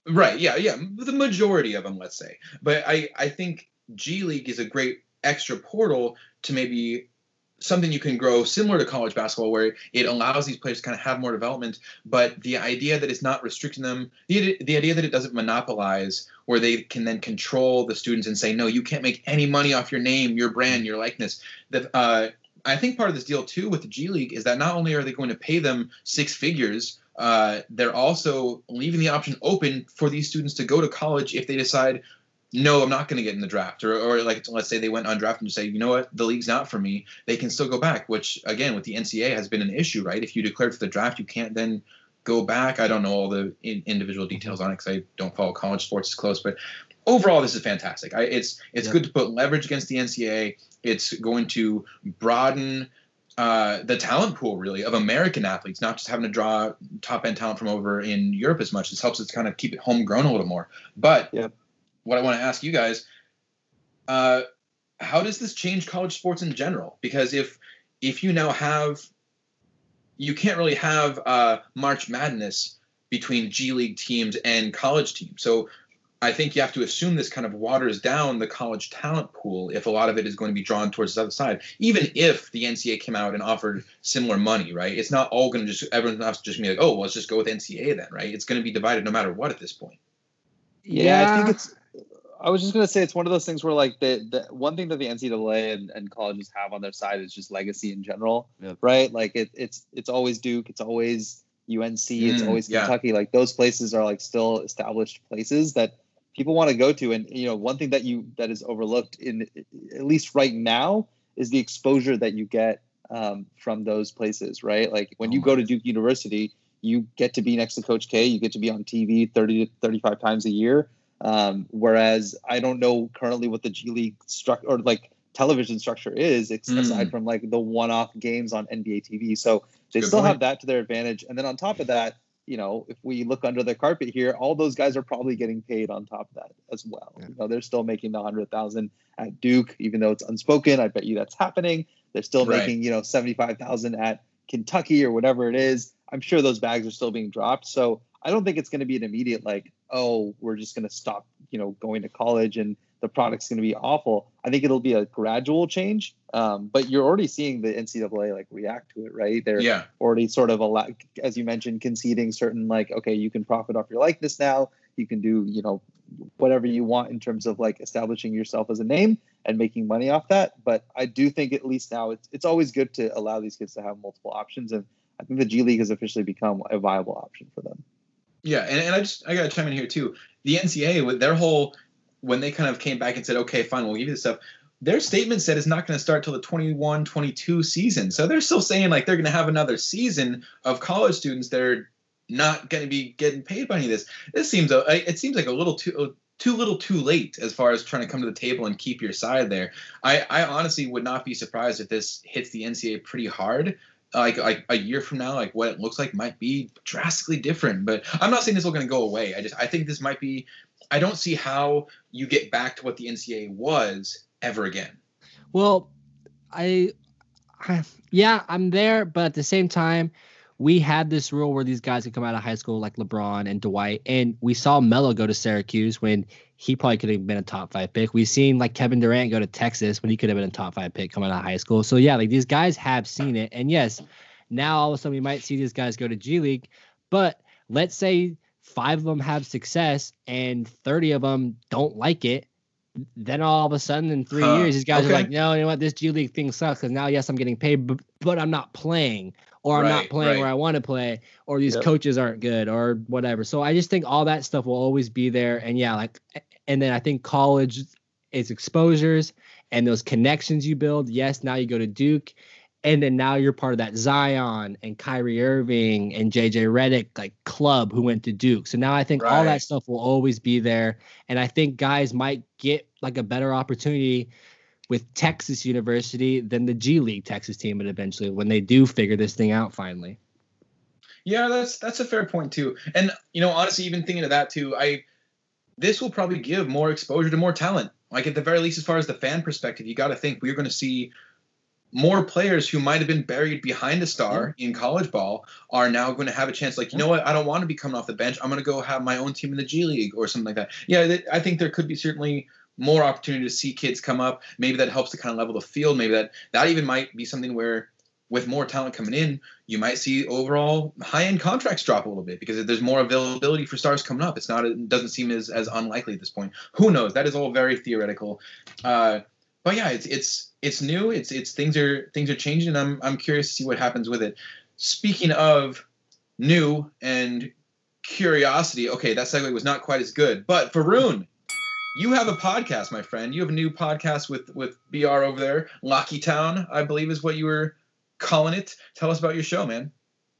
Right? Yeah, yeah. The majority of them, let's say. But I, I think G League is a great extra portal to maybe something you can grow similar to college basketball, where it allows these players to kind of have more development. But the idea that it's not restricting them, the the idea that it doesn't monopolize, where they can then control the students and say, no, you can't make any money off your name, your brand, your likeness. That uh, I think part of this deal too with the G League is that not only are they going to pay them six figures, uh, they're also leaving the option open for these students to go to college if they decide, no, I'm not going to get in the draft, or, or like let's say they went undrafted and say, you know what, the league's not for me. They can still go back, which again with the NCAA has been an issue, right? If you declare for the draft, you can't then go back. I don't know all the in, individual details on it because I don't follow college sports as close, but overall, this is fantastic. I, it's it's Yep. good to put leverage against the NCAA. It's going to broaden uh, the talent pool really of American athletes, not just having to draw top end talent from over in Europe as much. This helps us kind of keep it homegrown a little more. But Yep. What I want to ask you guys, uh, how does this change college sports in general? Because if if you now have, you can't really have uh, March Madness between G League teams and college teams. So I think you have to assume this kind of waters down the college talent pool if a lot of it is going to be drawn towards the other side. Even if the NCAA came out and offered similar money, right? It's not all going to just everyone's not just gonna be like, oh, well, let's just go with NCAA then, right? It's going to be divided no matter what at this point. Yeah, I think it's. I was just gonna say it's one of those things where like the, the one thing that the NCAA and, and colleges have on their side is just legacy in general, Yep. right? Like it, it's it's always Duke, it's always UNC, it's Mm, always yeah. Kentucky. Like those places are like still established places that people want to go to. And you know, one thing that you that is overlooked in at least right now is the exposure that you get um, from those places, right? Like when Oh you go to Duke University, you get to be next to Coach K, you get to be on TV 30 to 35 times a year. Um, whereas I don't know currently what the G League structure or like television structure is, ex- Mm. aside from like the one-off games on NBA TV. So they Good still point. have that to their advantage. And then on top of that, you know, if we look under the carpet here, all those guys are probably getting paid on top of that as well. Yeah. You know, they're still making the hundred thousand at Duke, even though it's unspoken. I bet you that's happening. They're still Right. making, you know, seventy-five thousand at Kentucky or whatever it is. I'm sure those bags are still being dropped. So I don't think it's going to be an immediate like, oh, we're just going to stop, you know, going to college and the product's going to be awful. I think it'll be a gradual change. Um, but you're already seeing the NCAA like react to it, right? They're Yeah. already sort of a lot, as you mentioned, conceding certain like, okay, you can profit off your likeness now. You can do, you know, whatever you want in terms of like establishing yourself as a name and making money off that. But I do think at least now it's it's always good to allow these kids to have multiple options, and I think the G League has officially become a viable option for them. Yeah, and, and I just I gotta chime in here too. The NCA with their whole when they kind of came back and said, okay, fine, we'll give you this stuff. Their statement said it's not going to start till the 21-22 season. So they're still saying like they're going to have another season of college students that are not going to be getting paid by any of this. This seems a it seems like a little too uh, too little too late as far as trying to come to the table and keep your side there. I, I honestly would not be surprised if this hits the NCAA pretty hard like like a year from now, like what it looks like might be drastically different. But I'm not saying this is going to go away. I just I think this might be. I don't see how you get back to what the NCAA was ever again. Well, I, I, yeah, I'm there, but at the same time, we had this rule where these guys could come out of high school like LeBron and Dwight, and we saw Melo go to Syracuse when he probably could have been a top five pick. We've seen like Kevin Durant go to Texas when he could have been a top five pick coming out of high school. So yeah, like these guys have seen it, and yes, now all of a sudden we might see these guys go to G League, but let's say five of them have success and 30 of them don't like it then all of a sudden in three Huh, years these guys okay. are like no you know what this g league thing sucks because now yes i'm getting paid but, but i'm not playing or i'm not playing right. where i want to play or these Yep. coaches aren't good or whatever so i just think all that stuff will always be there and yeah like and then i think college is exposures and those connections you build yes now you go to duke and then now you're part of that Zion and Kyrie Irving and JJ Redick like club who went to Duke. So now I think all that stuff will always be there, and I think guys might get like a better opportunity with Texas University than the G League Texas team would eventually when they do figure this thing out finally. Yeah, that's that's a fair point too. And you know, honestly, even thinking of that too, I this will probably give more exposure to more talent. Like at the very least, as far as the fan perspective, you got to think we're going to see more players who might have been buried behind a star in college ball are now going to have a chance. Like, you know what? I don't want to be coming off the bench. I'm going to go have my own team in the G League or something like that. Yeah, th- I think there could be certainly more opportunity to see kids come up. Maybe that helps to kind of level the field. Maybe that that even might be something where with more talent coming in, you might see overall high end contracts drop a little bit because there's more availability for stars coming up. It's not it doesn't seem as as unlikely at this point. Who knows? That is all very theoretical. Uh, but yeah, it's it's it's new. It's it's things are things are changing. And I'm I'm curious to see what happens with it. Speaking of new and curiosity, okay, that segue was not quite as good. But Varun, you have a podcast, my friend. You have a new podcast with with BR over there, Locky Town, I believe is what you were calling it. Tell us about your show, man.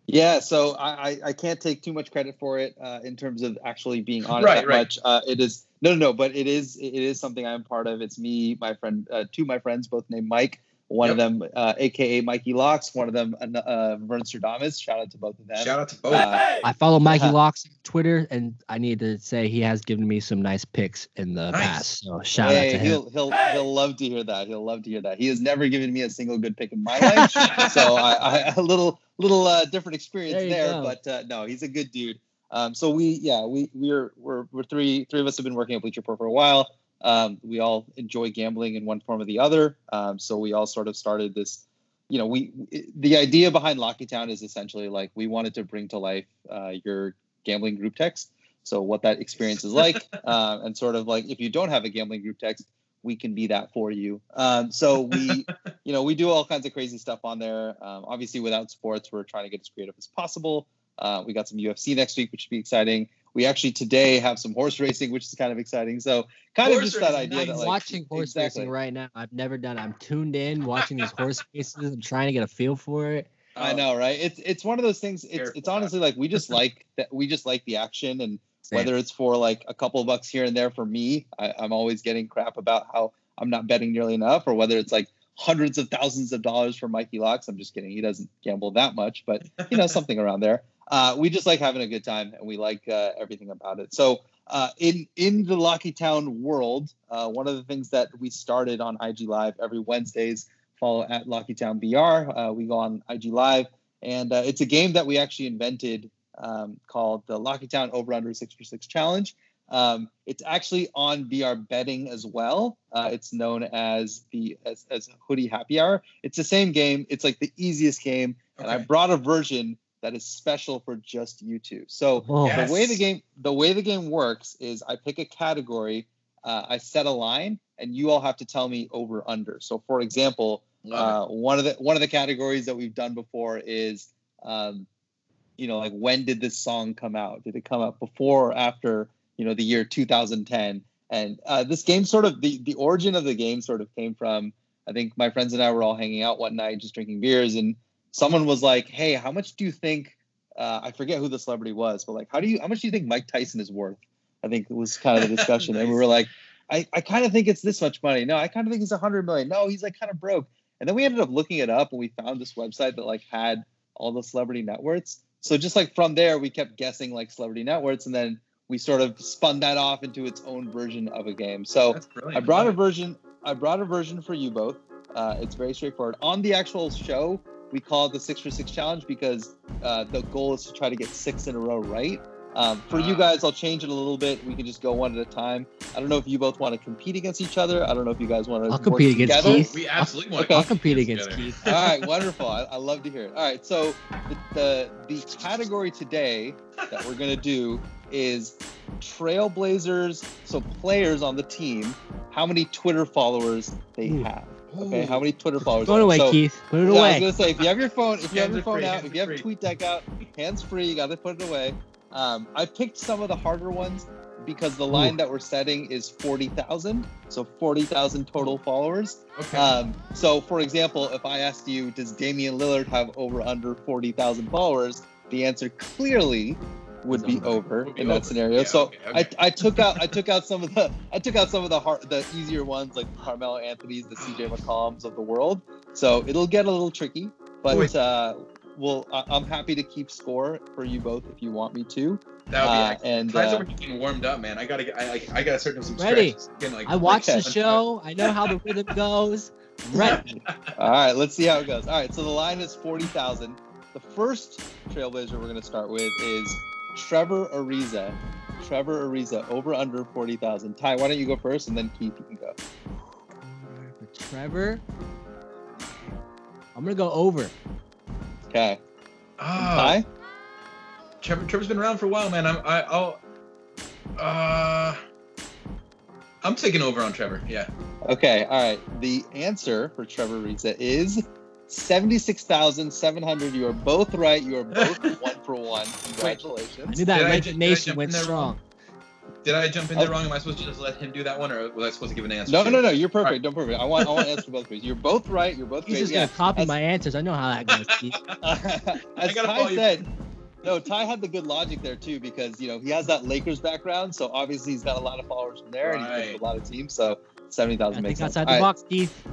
Yeah, so I, I, I can't take too much credit for it uh, in terms of actually being on it Right, that right. much. Uh, it is no, no, no, but it is it is something I'm part of. It's me, my friend, uh, two of my friends, both named Mike. One of them, uh, aka Mikey Locks. One of them, uh, Vern Stradamus. Shout out to both of them. Shout out to both. Uh, I follow Mikey Yeah. Locks on Twitter, and I need to say he has given me some nice picks in the Nice. past. So shout hey, out to him. he'll he'll he'll love to hear that. He'll love to hear that. He has never given me a single good pick in my life, so I, I a little little uh, different experience There there. But uh, no, he's a good dude. Um, so we yeah we we're we're we're three three of us have been working at Bleacher Report for a while. Um, we all enjoy gambling in one form or the other. Um, so we all sort of started this. You know, we the idea behind Locky Town is essentially like we wanted to bring to life uh, your gambling group text. So what that experience is like, uh, and sort of like if you don't have a gambling group text, we can be that for you. Um, so we, you know, we do all kinds of crazy stuff on there. Um, obviously, without sports, we're trying to get as creative as possible. Uh, we got some UFC next week, which should be exciting. We actually today have some horse racing, which is kind of exciting. So kind Horse of just that idea that I'm like watching horse exactly. racing right now. I've never done. it. I'm tuned in, watching these horse races. I'm trying to get a feel for it. I know, right? It's it's one of those things. It's it's honestly like we just like that. We just like the action, and whether it's for like a couple of bucks here and there for me, I, I'm always getting crap about how I'm not betting nearly enough, or whether it's like hundreds of thousands of dollars for Mikey Locks. I'm just kidding. He doesn't gamble that much, but you know something around there. Uh, we just like having a good time, and we like uh, everything about it. So uh, in in the Locky Town world, uh, one of the things that we started on IG Live every Wednesdays. Follow at Locky Town BR. Uh, we go on IG Live, and uh, it's a game that we actually invented um, called the Locky Town Over Under Six for Six Challenge. Um, it's actually on BR betting as well. Uh, it's known as the as, as Hoodie Happy Hour. It's the same game. It's like the easiest game, and I brought a version that is special for just you two. So Oh, Yes. the way the game the way the game works is I pick a category, uh, I set a line, and you all have to tell me over under. So for example, uh, one of the one of the categories that we've done before is, um, you know, like when did this song come out? Did it come out before or after you know the year 2010? And uh, this game sort of the the origin of the game sort of came from I think my friends and I were all hanging out one night just drinking beers, and someone was like, "Hey, how much do you think?" Uh, I forget who the celebrity was, but like, how do you how much do you think Mike Tyson is worth? I think it was kind of the discussion, and we were like, I, I kind of think it's this much money. No, I kind of think it's a hundred million. No, he's like kind of broke. And then we ended up looking it up and we found this website that like had all the celebrity net worths. So just like from there, we kept guessing like celebrity net worths and then we sort of spun that off into its own version of a game. So I brought a version. I brought a version for you both. Uh, it's very straightforward. On the actual show, we call it the six for six challenge because uh, the goal is to try to get six in a row right. Um, for you Ah. guys, I'll change it a little bit. We can just go one at a time. I don't know if you both want to compete against each other. I don't know if you guys want to. I'll compete against together. Keith. We absolutely want Okay. I'll to compete against together. Keith. All right, wonderful. I, I love to hear it. All right, so the, the the category today that we're gonna do is trailblazers. So players on the team, how many Twitter followers they Ooh. have. Okay, how many Twitter followers? Throw it away, so, Keith. Put it yeah, I was gonna say if you have your phone, if you have Hands your phone free, out, if you have are free. TweetDeck out, hands free, you gotta put it away. Um, I picked some of the harder ones because the line that we're setting is forty thousand, so forty thousand total followers. Okay. Um, so, for example, if I asked you, does Damian Lillard have over under 40,000 followers? The answer clearly would be over Would be in that over. scenario. Yeah, so okay, okay. I, I took out I took out some of the I took out some of the hard, the easier ones like Carmelo Anthony's, the CJ McCollums of the world. So it'll get a little tricky, but Boy. uh, well, I, I'm happy to keep score for you both if you want me to. that would be uh, excellent. and, Time's uh, over getting warmed up, man. I gotta get. I, I, I gotta start doing some Ready. stretches. Getting, like, I watched Okay. the show. I know how the rhythm goes. I'm ready. All right, let's see how it goes. All right, so the line is 40,000. The first Trailblazer we're going to start with is Trevor Ariza. Trevor Ariza, over under 40,000. Ty, why don't you go first and then Keith, you can go. For Trevor, I'm gonna go over. Okay. Ah, Ty? Trevor, Trevor's been around for a while, man. I'm. I, I'll. Uh. I'm taking over on Trevor. Yeah. Okay, all right. The answer for Trevor Ariza is 76,700. You are both right. You are both one for one. Congratulations. I Congratulations. knew that Did I did Nation jump went in there strong. wrong? Did I jump in there Oh. wrong? Am I supposed to just let him do that one, or was I supposed to give an answer? No, no, no. You're perfect. right. Don't perfect. I want, I want to answer both ways. You're both right. You're both He's great. just Yeah. gonna copy as- my answers. I know how that goes. Keith. As gotta Ty said, no, Ty had the good logic there too because you know he has that Lakers background, so obviously he's got a lot of followers from there and he plays Right. with a lot of teams. So Seventy I thousand think makes sense. outside the All right, box, Keith.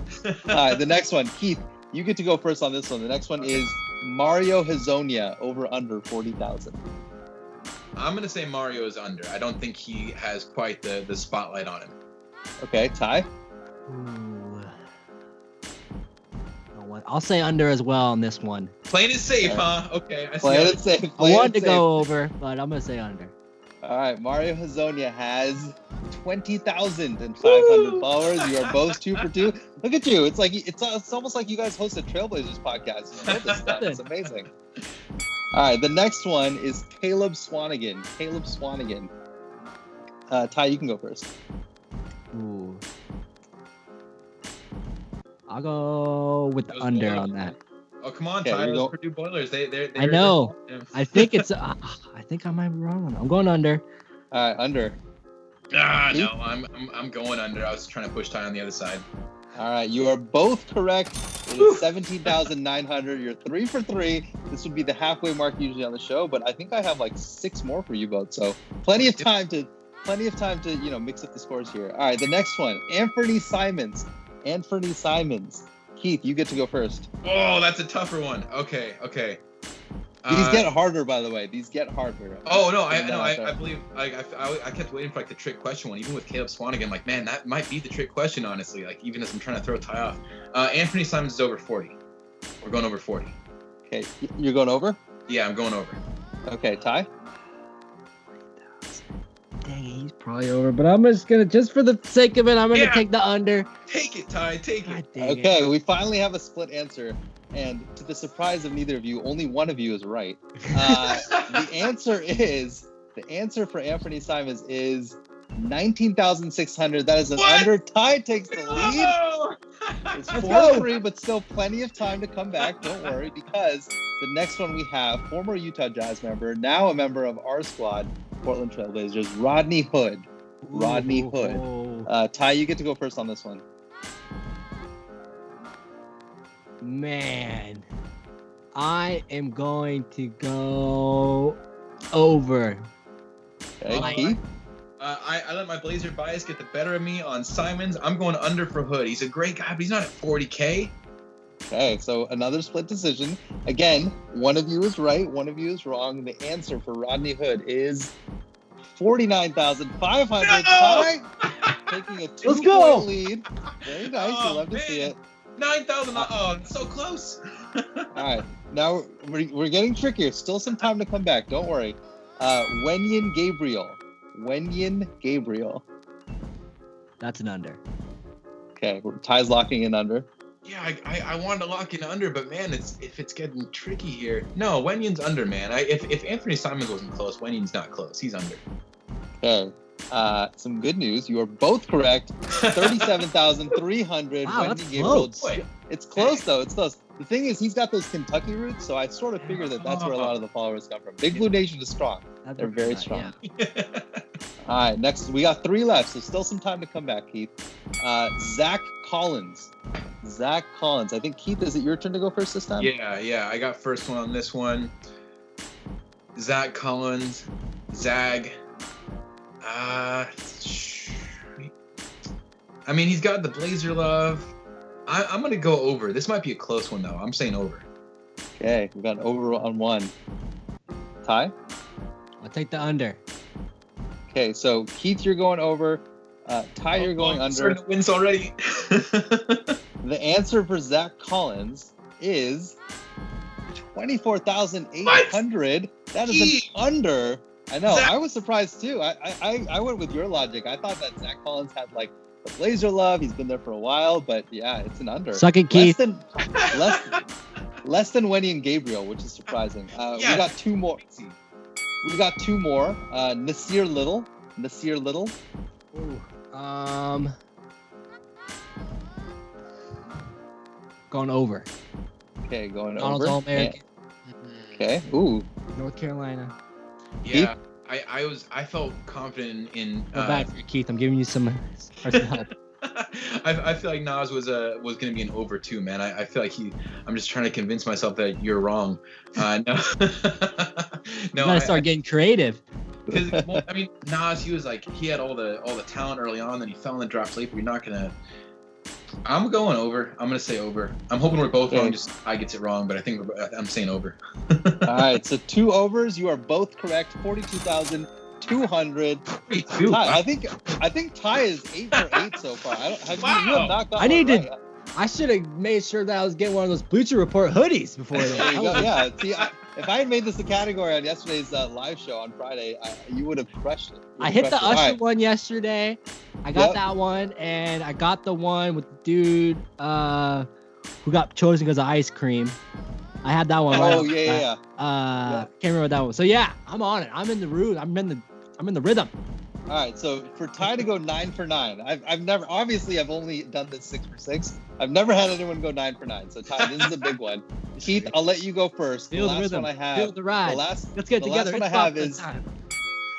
all right, the next one, Keith. You get to go first on this one. The next one is Mario Hezonja over under forty thousand. I'm gonna say Mario is under. I don't think he has quite the the spotlight on him. Okay, Ty. Ooh. Oh, I'll say under as well on this one. Playing it safe, Alright. huh? Okay, I see. Play it safe. I play it wanted to safe. go over, but I'm gonna say under. All right, Mario Hezonja has 20,500 Woo! followers. You are both two for two. Look at you. It's like it's, it's almost like you guys host a Trailblazers podcast. You know this stuff. It's amazing. All right, the next one is Caleb Swanigan. Caleb Swanigan. Uh, Ty, you can go first. Ooh. I'll go with the Those under on that. Oh come on, Okay, Ty. Those Purdue Boilers. They they. I know. Yeah. I think it's. Uh, I think I might be wrong. I'm going under. All right, under. Ah no, I'm, I'm I'm going under. I was trying to push Ty on the other side. All right, you are both correct. It is 17,900. You're three for three. This would be the halfway mark usually on the show, but I think I have like six more for you both. So plenty of time to, plenty of time to, you know, mix up the scores here. All right, the next one, Anfernee Simons. Anfernee Simons. Keith, you get to go first. Oh, that's a tougher one. Okay, okay. These Uh, get harder, by the way. These get harder. Oh no, I no, I. I believe I, I, I kept waiting for like the trick question one, even with Caleb Swanigan. Like, man, that might be the trick question, honestly. Like, even as I'm trying to throw a Ty off. Uh, Anfernee Simons is over 40. We're going over 40. Okay, you're going over. Yeah, I'm going over. Okay, Ty. Dang, it, he's probably over. But I'm just gonna, just for the sake of it, I'm gonna Yeah. take the under. Take it, Ty. Take God it. dang it. Okay, we finally have a split answer, and to the surprise of neither of you, only one of you is right. Uh, the answer is the answer for Anfernee Simons is nineteen thousand six hundred. That is an What? under. Ty takes the lead. It's Let's four go. three, but still plenty of time to come back. Don't worry, because the next one we have former Utah Jazz member, now a member of our squad, Portland Trailblazers, Rodney Hood. Rodney Ooh, Hood. Uh, Ty, you get to go first on this one. man, I am going to go over. Okay, Oh, Uh, I, I let my Blazer bias get the better of me on Simons. I'm going under for Hood. He's a great guy, but he's not at 40k. Okay, so another split decision. Again, one of you is right, one of you is wrong. The answer for Rodney Hood is 49,500. No! Ty taking a two Let's go! point lead. Very nice. Oh, you love to see it. 9,000. Oh, so close. All right. Now we're, we're getting trickier. Still some time to come back. Don't worry. Uh, Wenyen Gabriel. Wenyen Gabriel. That's an under. Okay, Ty's locking in under. Yeah, I, I, I wanted to lock in under, but man, it's if it's getting tricky here. No, Wenyen's under, man. I, if, if Anfernee Simons wasn't close, Wenyen's not close. He's under. Okay. Uh, some good news. You are both correct. 37,300. Wow, that's Wenyen Gabriel. close. It's close though. It's close. The thing is, he's got those Kentucky roots, so I sort of figure that that's where a lot of the followers come from. Big Blue Nation is strong. That's They're very yeah. strong. All right, next we got three left, so still some time to come back, Keith. Uh, Zach Collins. Zach Collins. I think Keith, is it your turn to go first this time? yeah, yeah. I got first one on this one. Zach Collins, Zag. Uh, sh- I mean, he's got the Blazer love. I, I'm gonna go over. This might be a close one though. I'm saying over. Okay, we got over on one. Ty. I'll take the under. Okay, so Keith, you're going over. Uh, Ty, you're going Oh, under. starting to wins already. The answer for Zach Collins is twenty-four thousand eight hundred. That is Gee. an under. I know. Zach- I was surprised too. I, I I- I went with your logic. I thought that Zach Collins had like the Blazer love. He's been there for a while, but yeah, it's an under. Suck it, less than less less than Wenyen Gabriel, which is surprising. Uh, Yeah. We got two more. We got two more. Uh, Nassir Little. Nassir Little. Ooh, um, going over. Okay, going Donald's over. All American, Okay. Ooh. North Carolina. Yeah, I, I was I felt confident in. Go uh, back for Keith. I'm giving you some, some help. I, I feel like Nas was a was gonna be an over two, man. I, I feel like he. I'm just trying to convince myself that you're wrong. Uh, no, you no. gotta I- start getting creative. Because well, I mean, Nas, he was like he had all the all the talent early on, then he fell in the draft late. But you're not gonna. I'm going over. I'm gonna say over. I'm hoping we're both wrong. Just I gets it wrong, but I think we're, I'm saying over. All right, so two overs. You are both correct. Forty-two thousand two hundred. Two. Ty, I think I think Ty is eight for eight so far. I don't have you, you Wow. have not got I need one to- I should have made sure that I was getting one of those Bleacher Report hoodies before There that. you go. Yeah. See, I, if I had made this a category on yesterday's uh, live show on Friday, I, you would have crushed it. I hit the it. Usher right. one yesterday. I got Yep. that one, and I got the one with the dude uh, who got chosen because of ice cream. I had that one. right Oh off yeah, yeah, yeah. Uh, Yeah. can't remember that one. So yeah, I'm on it. I'm in the room. I'm in the. I'm in the rhythm. All right, so for Ty to go nine for nine, I've, I've never obviously I've only done this six for six. I've never had anyone go nine for nine. So Ty, this is a big one. Keith, I'll let you go first. The Feel the last rhythm. one I have, Feel the ride. the last Let's get the together. last one I have is time.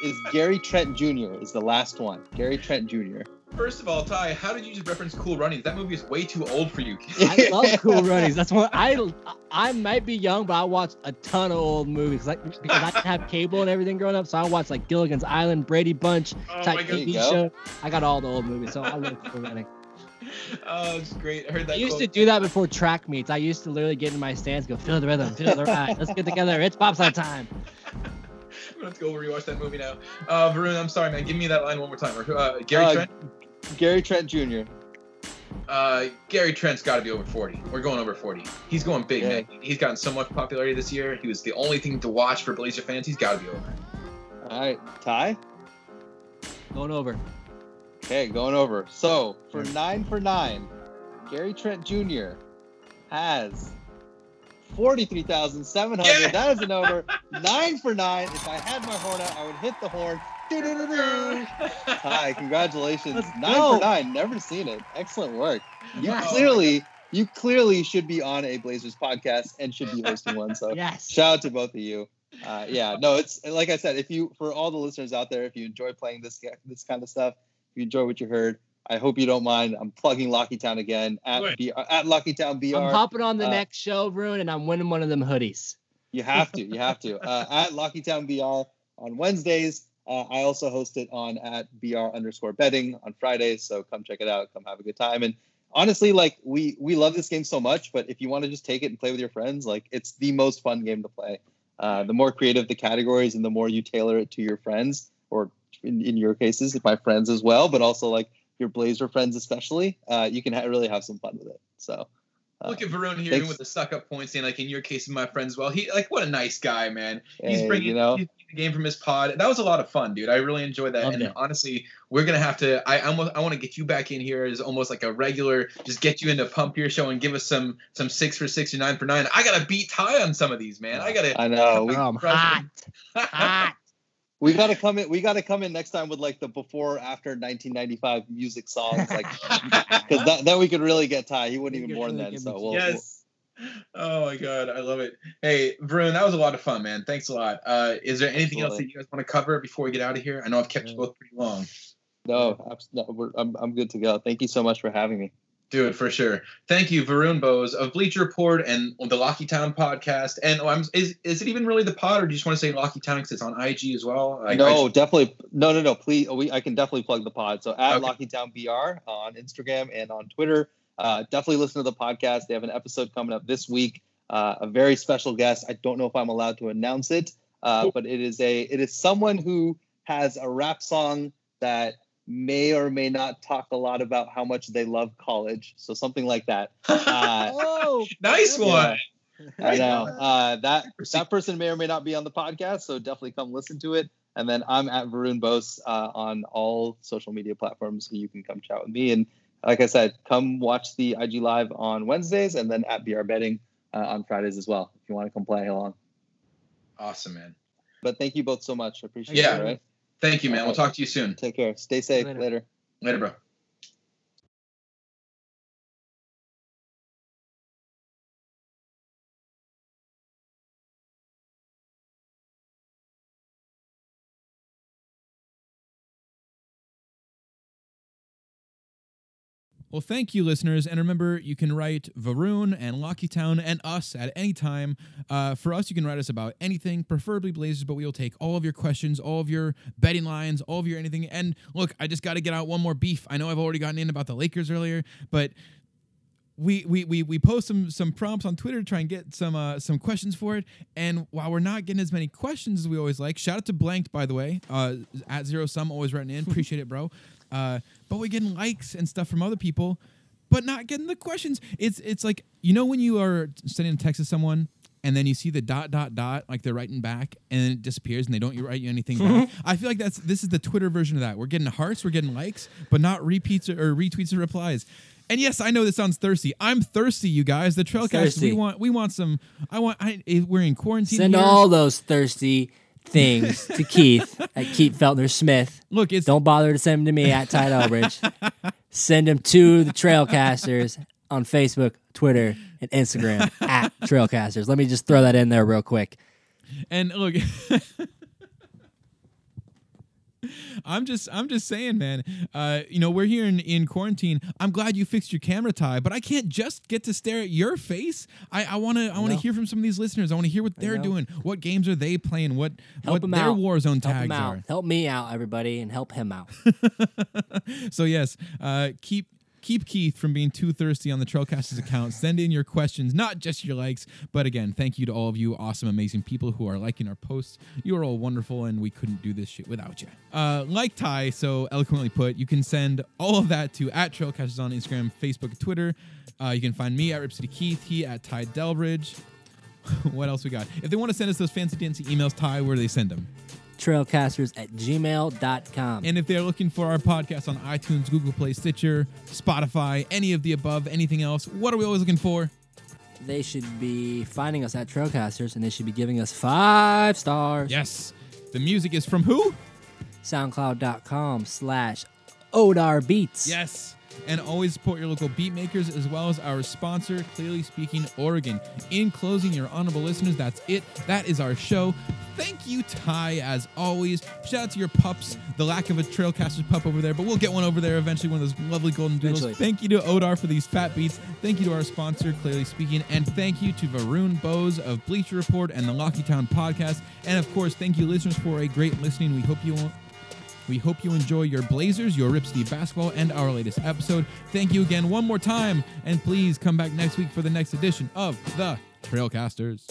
is Gary Trent Jr. is the last one. Gary Trent Jr. First of all, Ty, how did you just reference Cool Runnings? That movie is way too old for you. I love Cool Runnings. That's what I. I might be young, but I watched a ton of old movies like because I didn't have cable and everything growing up. So I watched like Gilligan's Island, Brady Bunch, Oh type my There you TV go. show. I got all the old movies, so I love Cool Runnings. Oh, it's great. I heard that. I used quote. to do that before track meets. I used to literally get in my stands, go feel the rhythm, feel the ride. Let's get together. It's pop side time. I'm gonna have to go rewatch that movie now. Uh, Varun, I'm sorry, man. Give me that line one more time. Or, Uh, Gary Uh, Trent. Gary Trent Jr. Uh, Gary Trent's got to be over 40. We're going over 40. He's going big, Yeah. man. He's gotten so much popularity this year. He was the only thing to watch for Blazer fans. He's got to be over. All right, Ty. Going over. Okay, going over. So for nine for nine, Gary Trent Jr. has forty-three thousand seven hundred. Yeah. That is an over. nine for nine. If I had my horn out, I would hit the horn. Doo-doo-doo-doo. Congratulations. Let's nine go. for nine. Never seen it. Excellent work. You Yes. clearly, you clearly should be on a Blazers podcast and should be hosting one. So Yes. shout out to both of you. Uh, yeah, no, it's like I said. If you, for all the listeners out there, if you enjoy playing this this kind of stuff, if you enjoy what you heard, I hope you don't mind. I'm plugging Locky Town again at Good. B, at Locky Town BR. I'm hopping on the uh, next show, Rune, and I'm winning one of them hoodies. You have to. You have to. Uh, at Locky Town BR on Wednesdays. Uh, I also host it on at BR underscore betting on Fridays. So come check it out. Come have a good time. And honestly, like we we love this game so much, but if you want to just take it and play with your friends, like it's the most fun game to play. Uh, the more creative the categories and the more you tailor it to your friends, or in, in your cases, my friends as well, but also like your Blazer friends especially, uh, you can ha- really have some fun with it. So. uh, Look at Varun here thanks. with the suck up points, saying like in your case, my friends. Well, he like what a nice guy, man. He's hey, bringing you know, he's the game from his pod. That was a lot of fun, dude. I really enjoyed that. Loved and honestly, we're gonna have to. I almost I want to get you back in here as almost like a regular. Just get you into pump your show and give us some some six for six or nine for nine. I gotta beat Ty on some of these, man. I gotta. I know. I'm hot. Hot. We gotta come in. We gotta come in next time with like the before after 1995 music songs, like because that, then we could really get Ty. He wasn't even could really born then, so me- we'll, yes. Oh my god, I love it. Hey, Varun, that was a lot of fun, man. Thanks a lot. Uh, is there anything else that you guys want to cover before we get out of here? I know I've kept you both pretty long. we'll no, abs- no we're, I'm I'm good to go. Thank you so much for having me. Do it for sure. Thank you, Varun Bose of Bleacher Report and the Locky Town podcast. And oh, I'm, is is it even really the pod, or do you just want to say Locky Town because it's on IG as well? I no, just- definitely. No, no, no. Please, we I can definitely plug the pod. So at Okay. Locky Town BR on Instagram and on Twitter. Uh, definitely listen to the podcast. They have an episode coming up this week. Uh, a very special guest. I don't know if I'm allowed to announce it, uh, Cool. but it is a it is someone who has a rap song that may or may not talk a lot about how much they love college. So something like that. Uh, Oh, nice one. I know uh, that that person may or may not be on the podcast, so definitely come listen to it. And then I'm at Varun Bose uh, on all social media platforms, so you can come chat with me. And like I said, come watch the IG live on Wednesdays, and then at BR Betting uh, on Fridays as well, if you want to come play along. Awesome, man. But thank you both so much. I appreciate Yeah. it. All right, Thank you, man. We'll talk to you soon. take care. Stay safe. Later. Later. Later, bro. Well, thank you, listeners. And remember, you can write Varun and Locky Town and us at any time. Uh, for us, you can write us about anything, preferably Blazers, but we will take all of your questions, all of your betting lines, all of your anything. And look, I just got to get out one more beef. I know I've already gotten in about the Lakers earlier, but we we we we post some some prompts on Twitter to try and get some uh, some questions for it. And while we're not getting as many questions as we always like, shout out to Blanked by the way, uh, at zero sum always writing in. Appreciate it, bro. Uh, but we're getting likes and stuff from other people, but not getting the questions. It's it's like you know when you are sending a text to someone. And then you see the dot dot dot like they're writing back, and then it disappears, and they don't write you anything back. I feel like that's this is the Twitter version of that. We're getting hearts, we're getting likes, but not repeats or, or retweets or replies. And yes, I know this sounds thirsty. I'm thirsty, you guys. The Trailcast. We want we want some. I want. I, we're in quarantine. Send here. all those thirsty things to Keith at Keith Feltner Smith. Look, it's Don't bother to send them to me at Ty Delbridge. send them to the Trailcasters on Facebook, Twitter, and Instagram at Trailcasters. Let me just throw that in there real quick. And look, I'm just I'm just saying, man. Uh, you know, we're here in, in quarantine. I'm glad you fixed your camera Ty, but I can't just get to stare at your face. I, I wanna I wanna know. hear from some of these listeners. I wanna hear what they're doing. What games are they playing? What Help what their out. Warzone Help tags are. Help me out, everybody, and help him out. So yes, uh, keep keep Keith from being too thirsty on the Trailcasters account. Send in your questions, not just your likes. But again, thank you to all of you awesome, amazing people who are liking our posts. You are all wonderful, and we couldn't do this shit without you. Uh, like Ty so eloquently put, you can send all of that to at Trailcasters on Instagram, Facebook, Twitter. Uh, you can find me at Rip City Keith, he at Ty Delbridge. what else we got? If they want to send us those fancy dancy emails, Ty, where do they send them? Trailcasters at gmail.com. And if they're looking for our podcast on iTunes, Google Play, Stitcher, Spotify, any of the above, anything else, what are we always looking for? they should be finding us at Trailcasters and they should be giving us five stars. Yes. The music is from who? SoundCloud.com slash Odar Beats. Yes. And always support your local beat makers as well as our sponsor, Clearly Speaking Oregon. In closing, your honorable listeners, that's it. That is our show. Thank you, Ty, as always. Shout out to your pups. The lack of a Trailcasters pup over there, but we'll get one over there eventually, one of those lovely golden doodles. Eventually. Thank you to Odar for these fat beats. Thank you to our sponsor, Clearly Speaking. And thank you to Varun Bose of Bleacher Report and the Locky Town podcast. And of course, thank you, listeners, for a great listening. We hope you will. We hope you enjoy your Blazers, your Rip City basketball, and our latest episode. Thank you again one more time, and please come back next week for the next edition of the Trailcasters.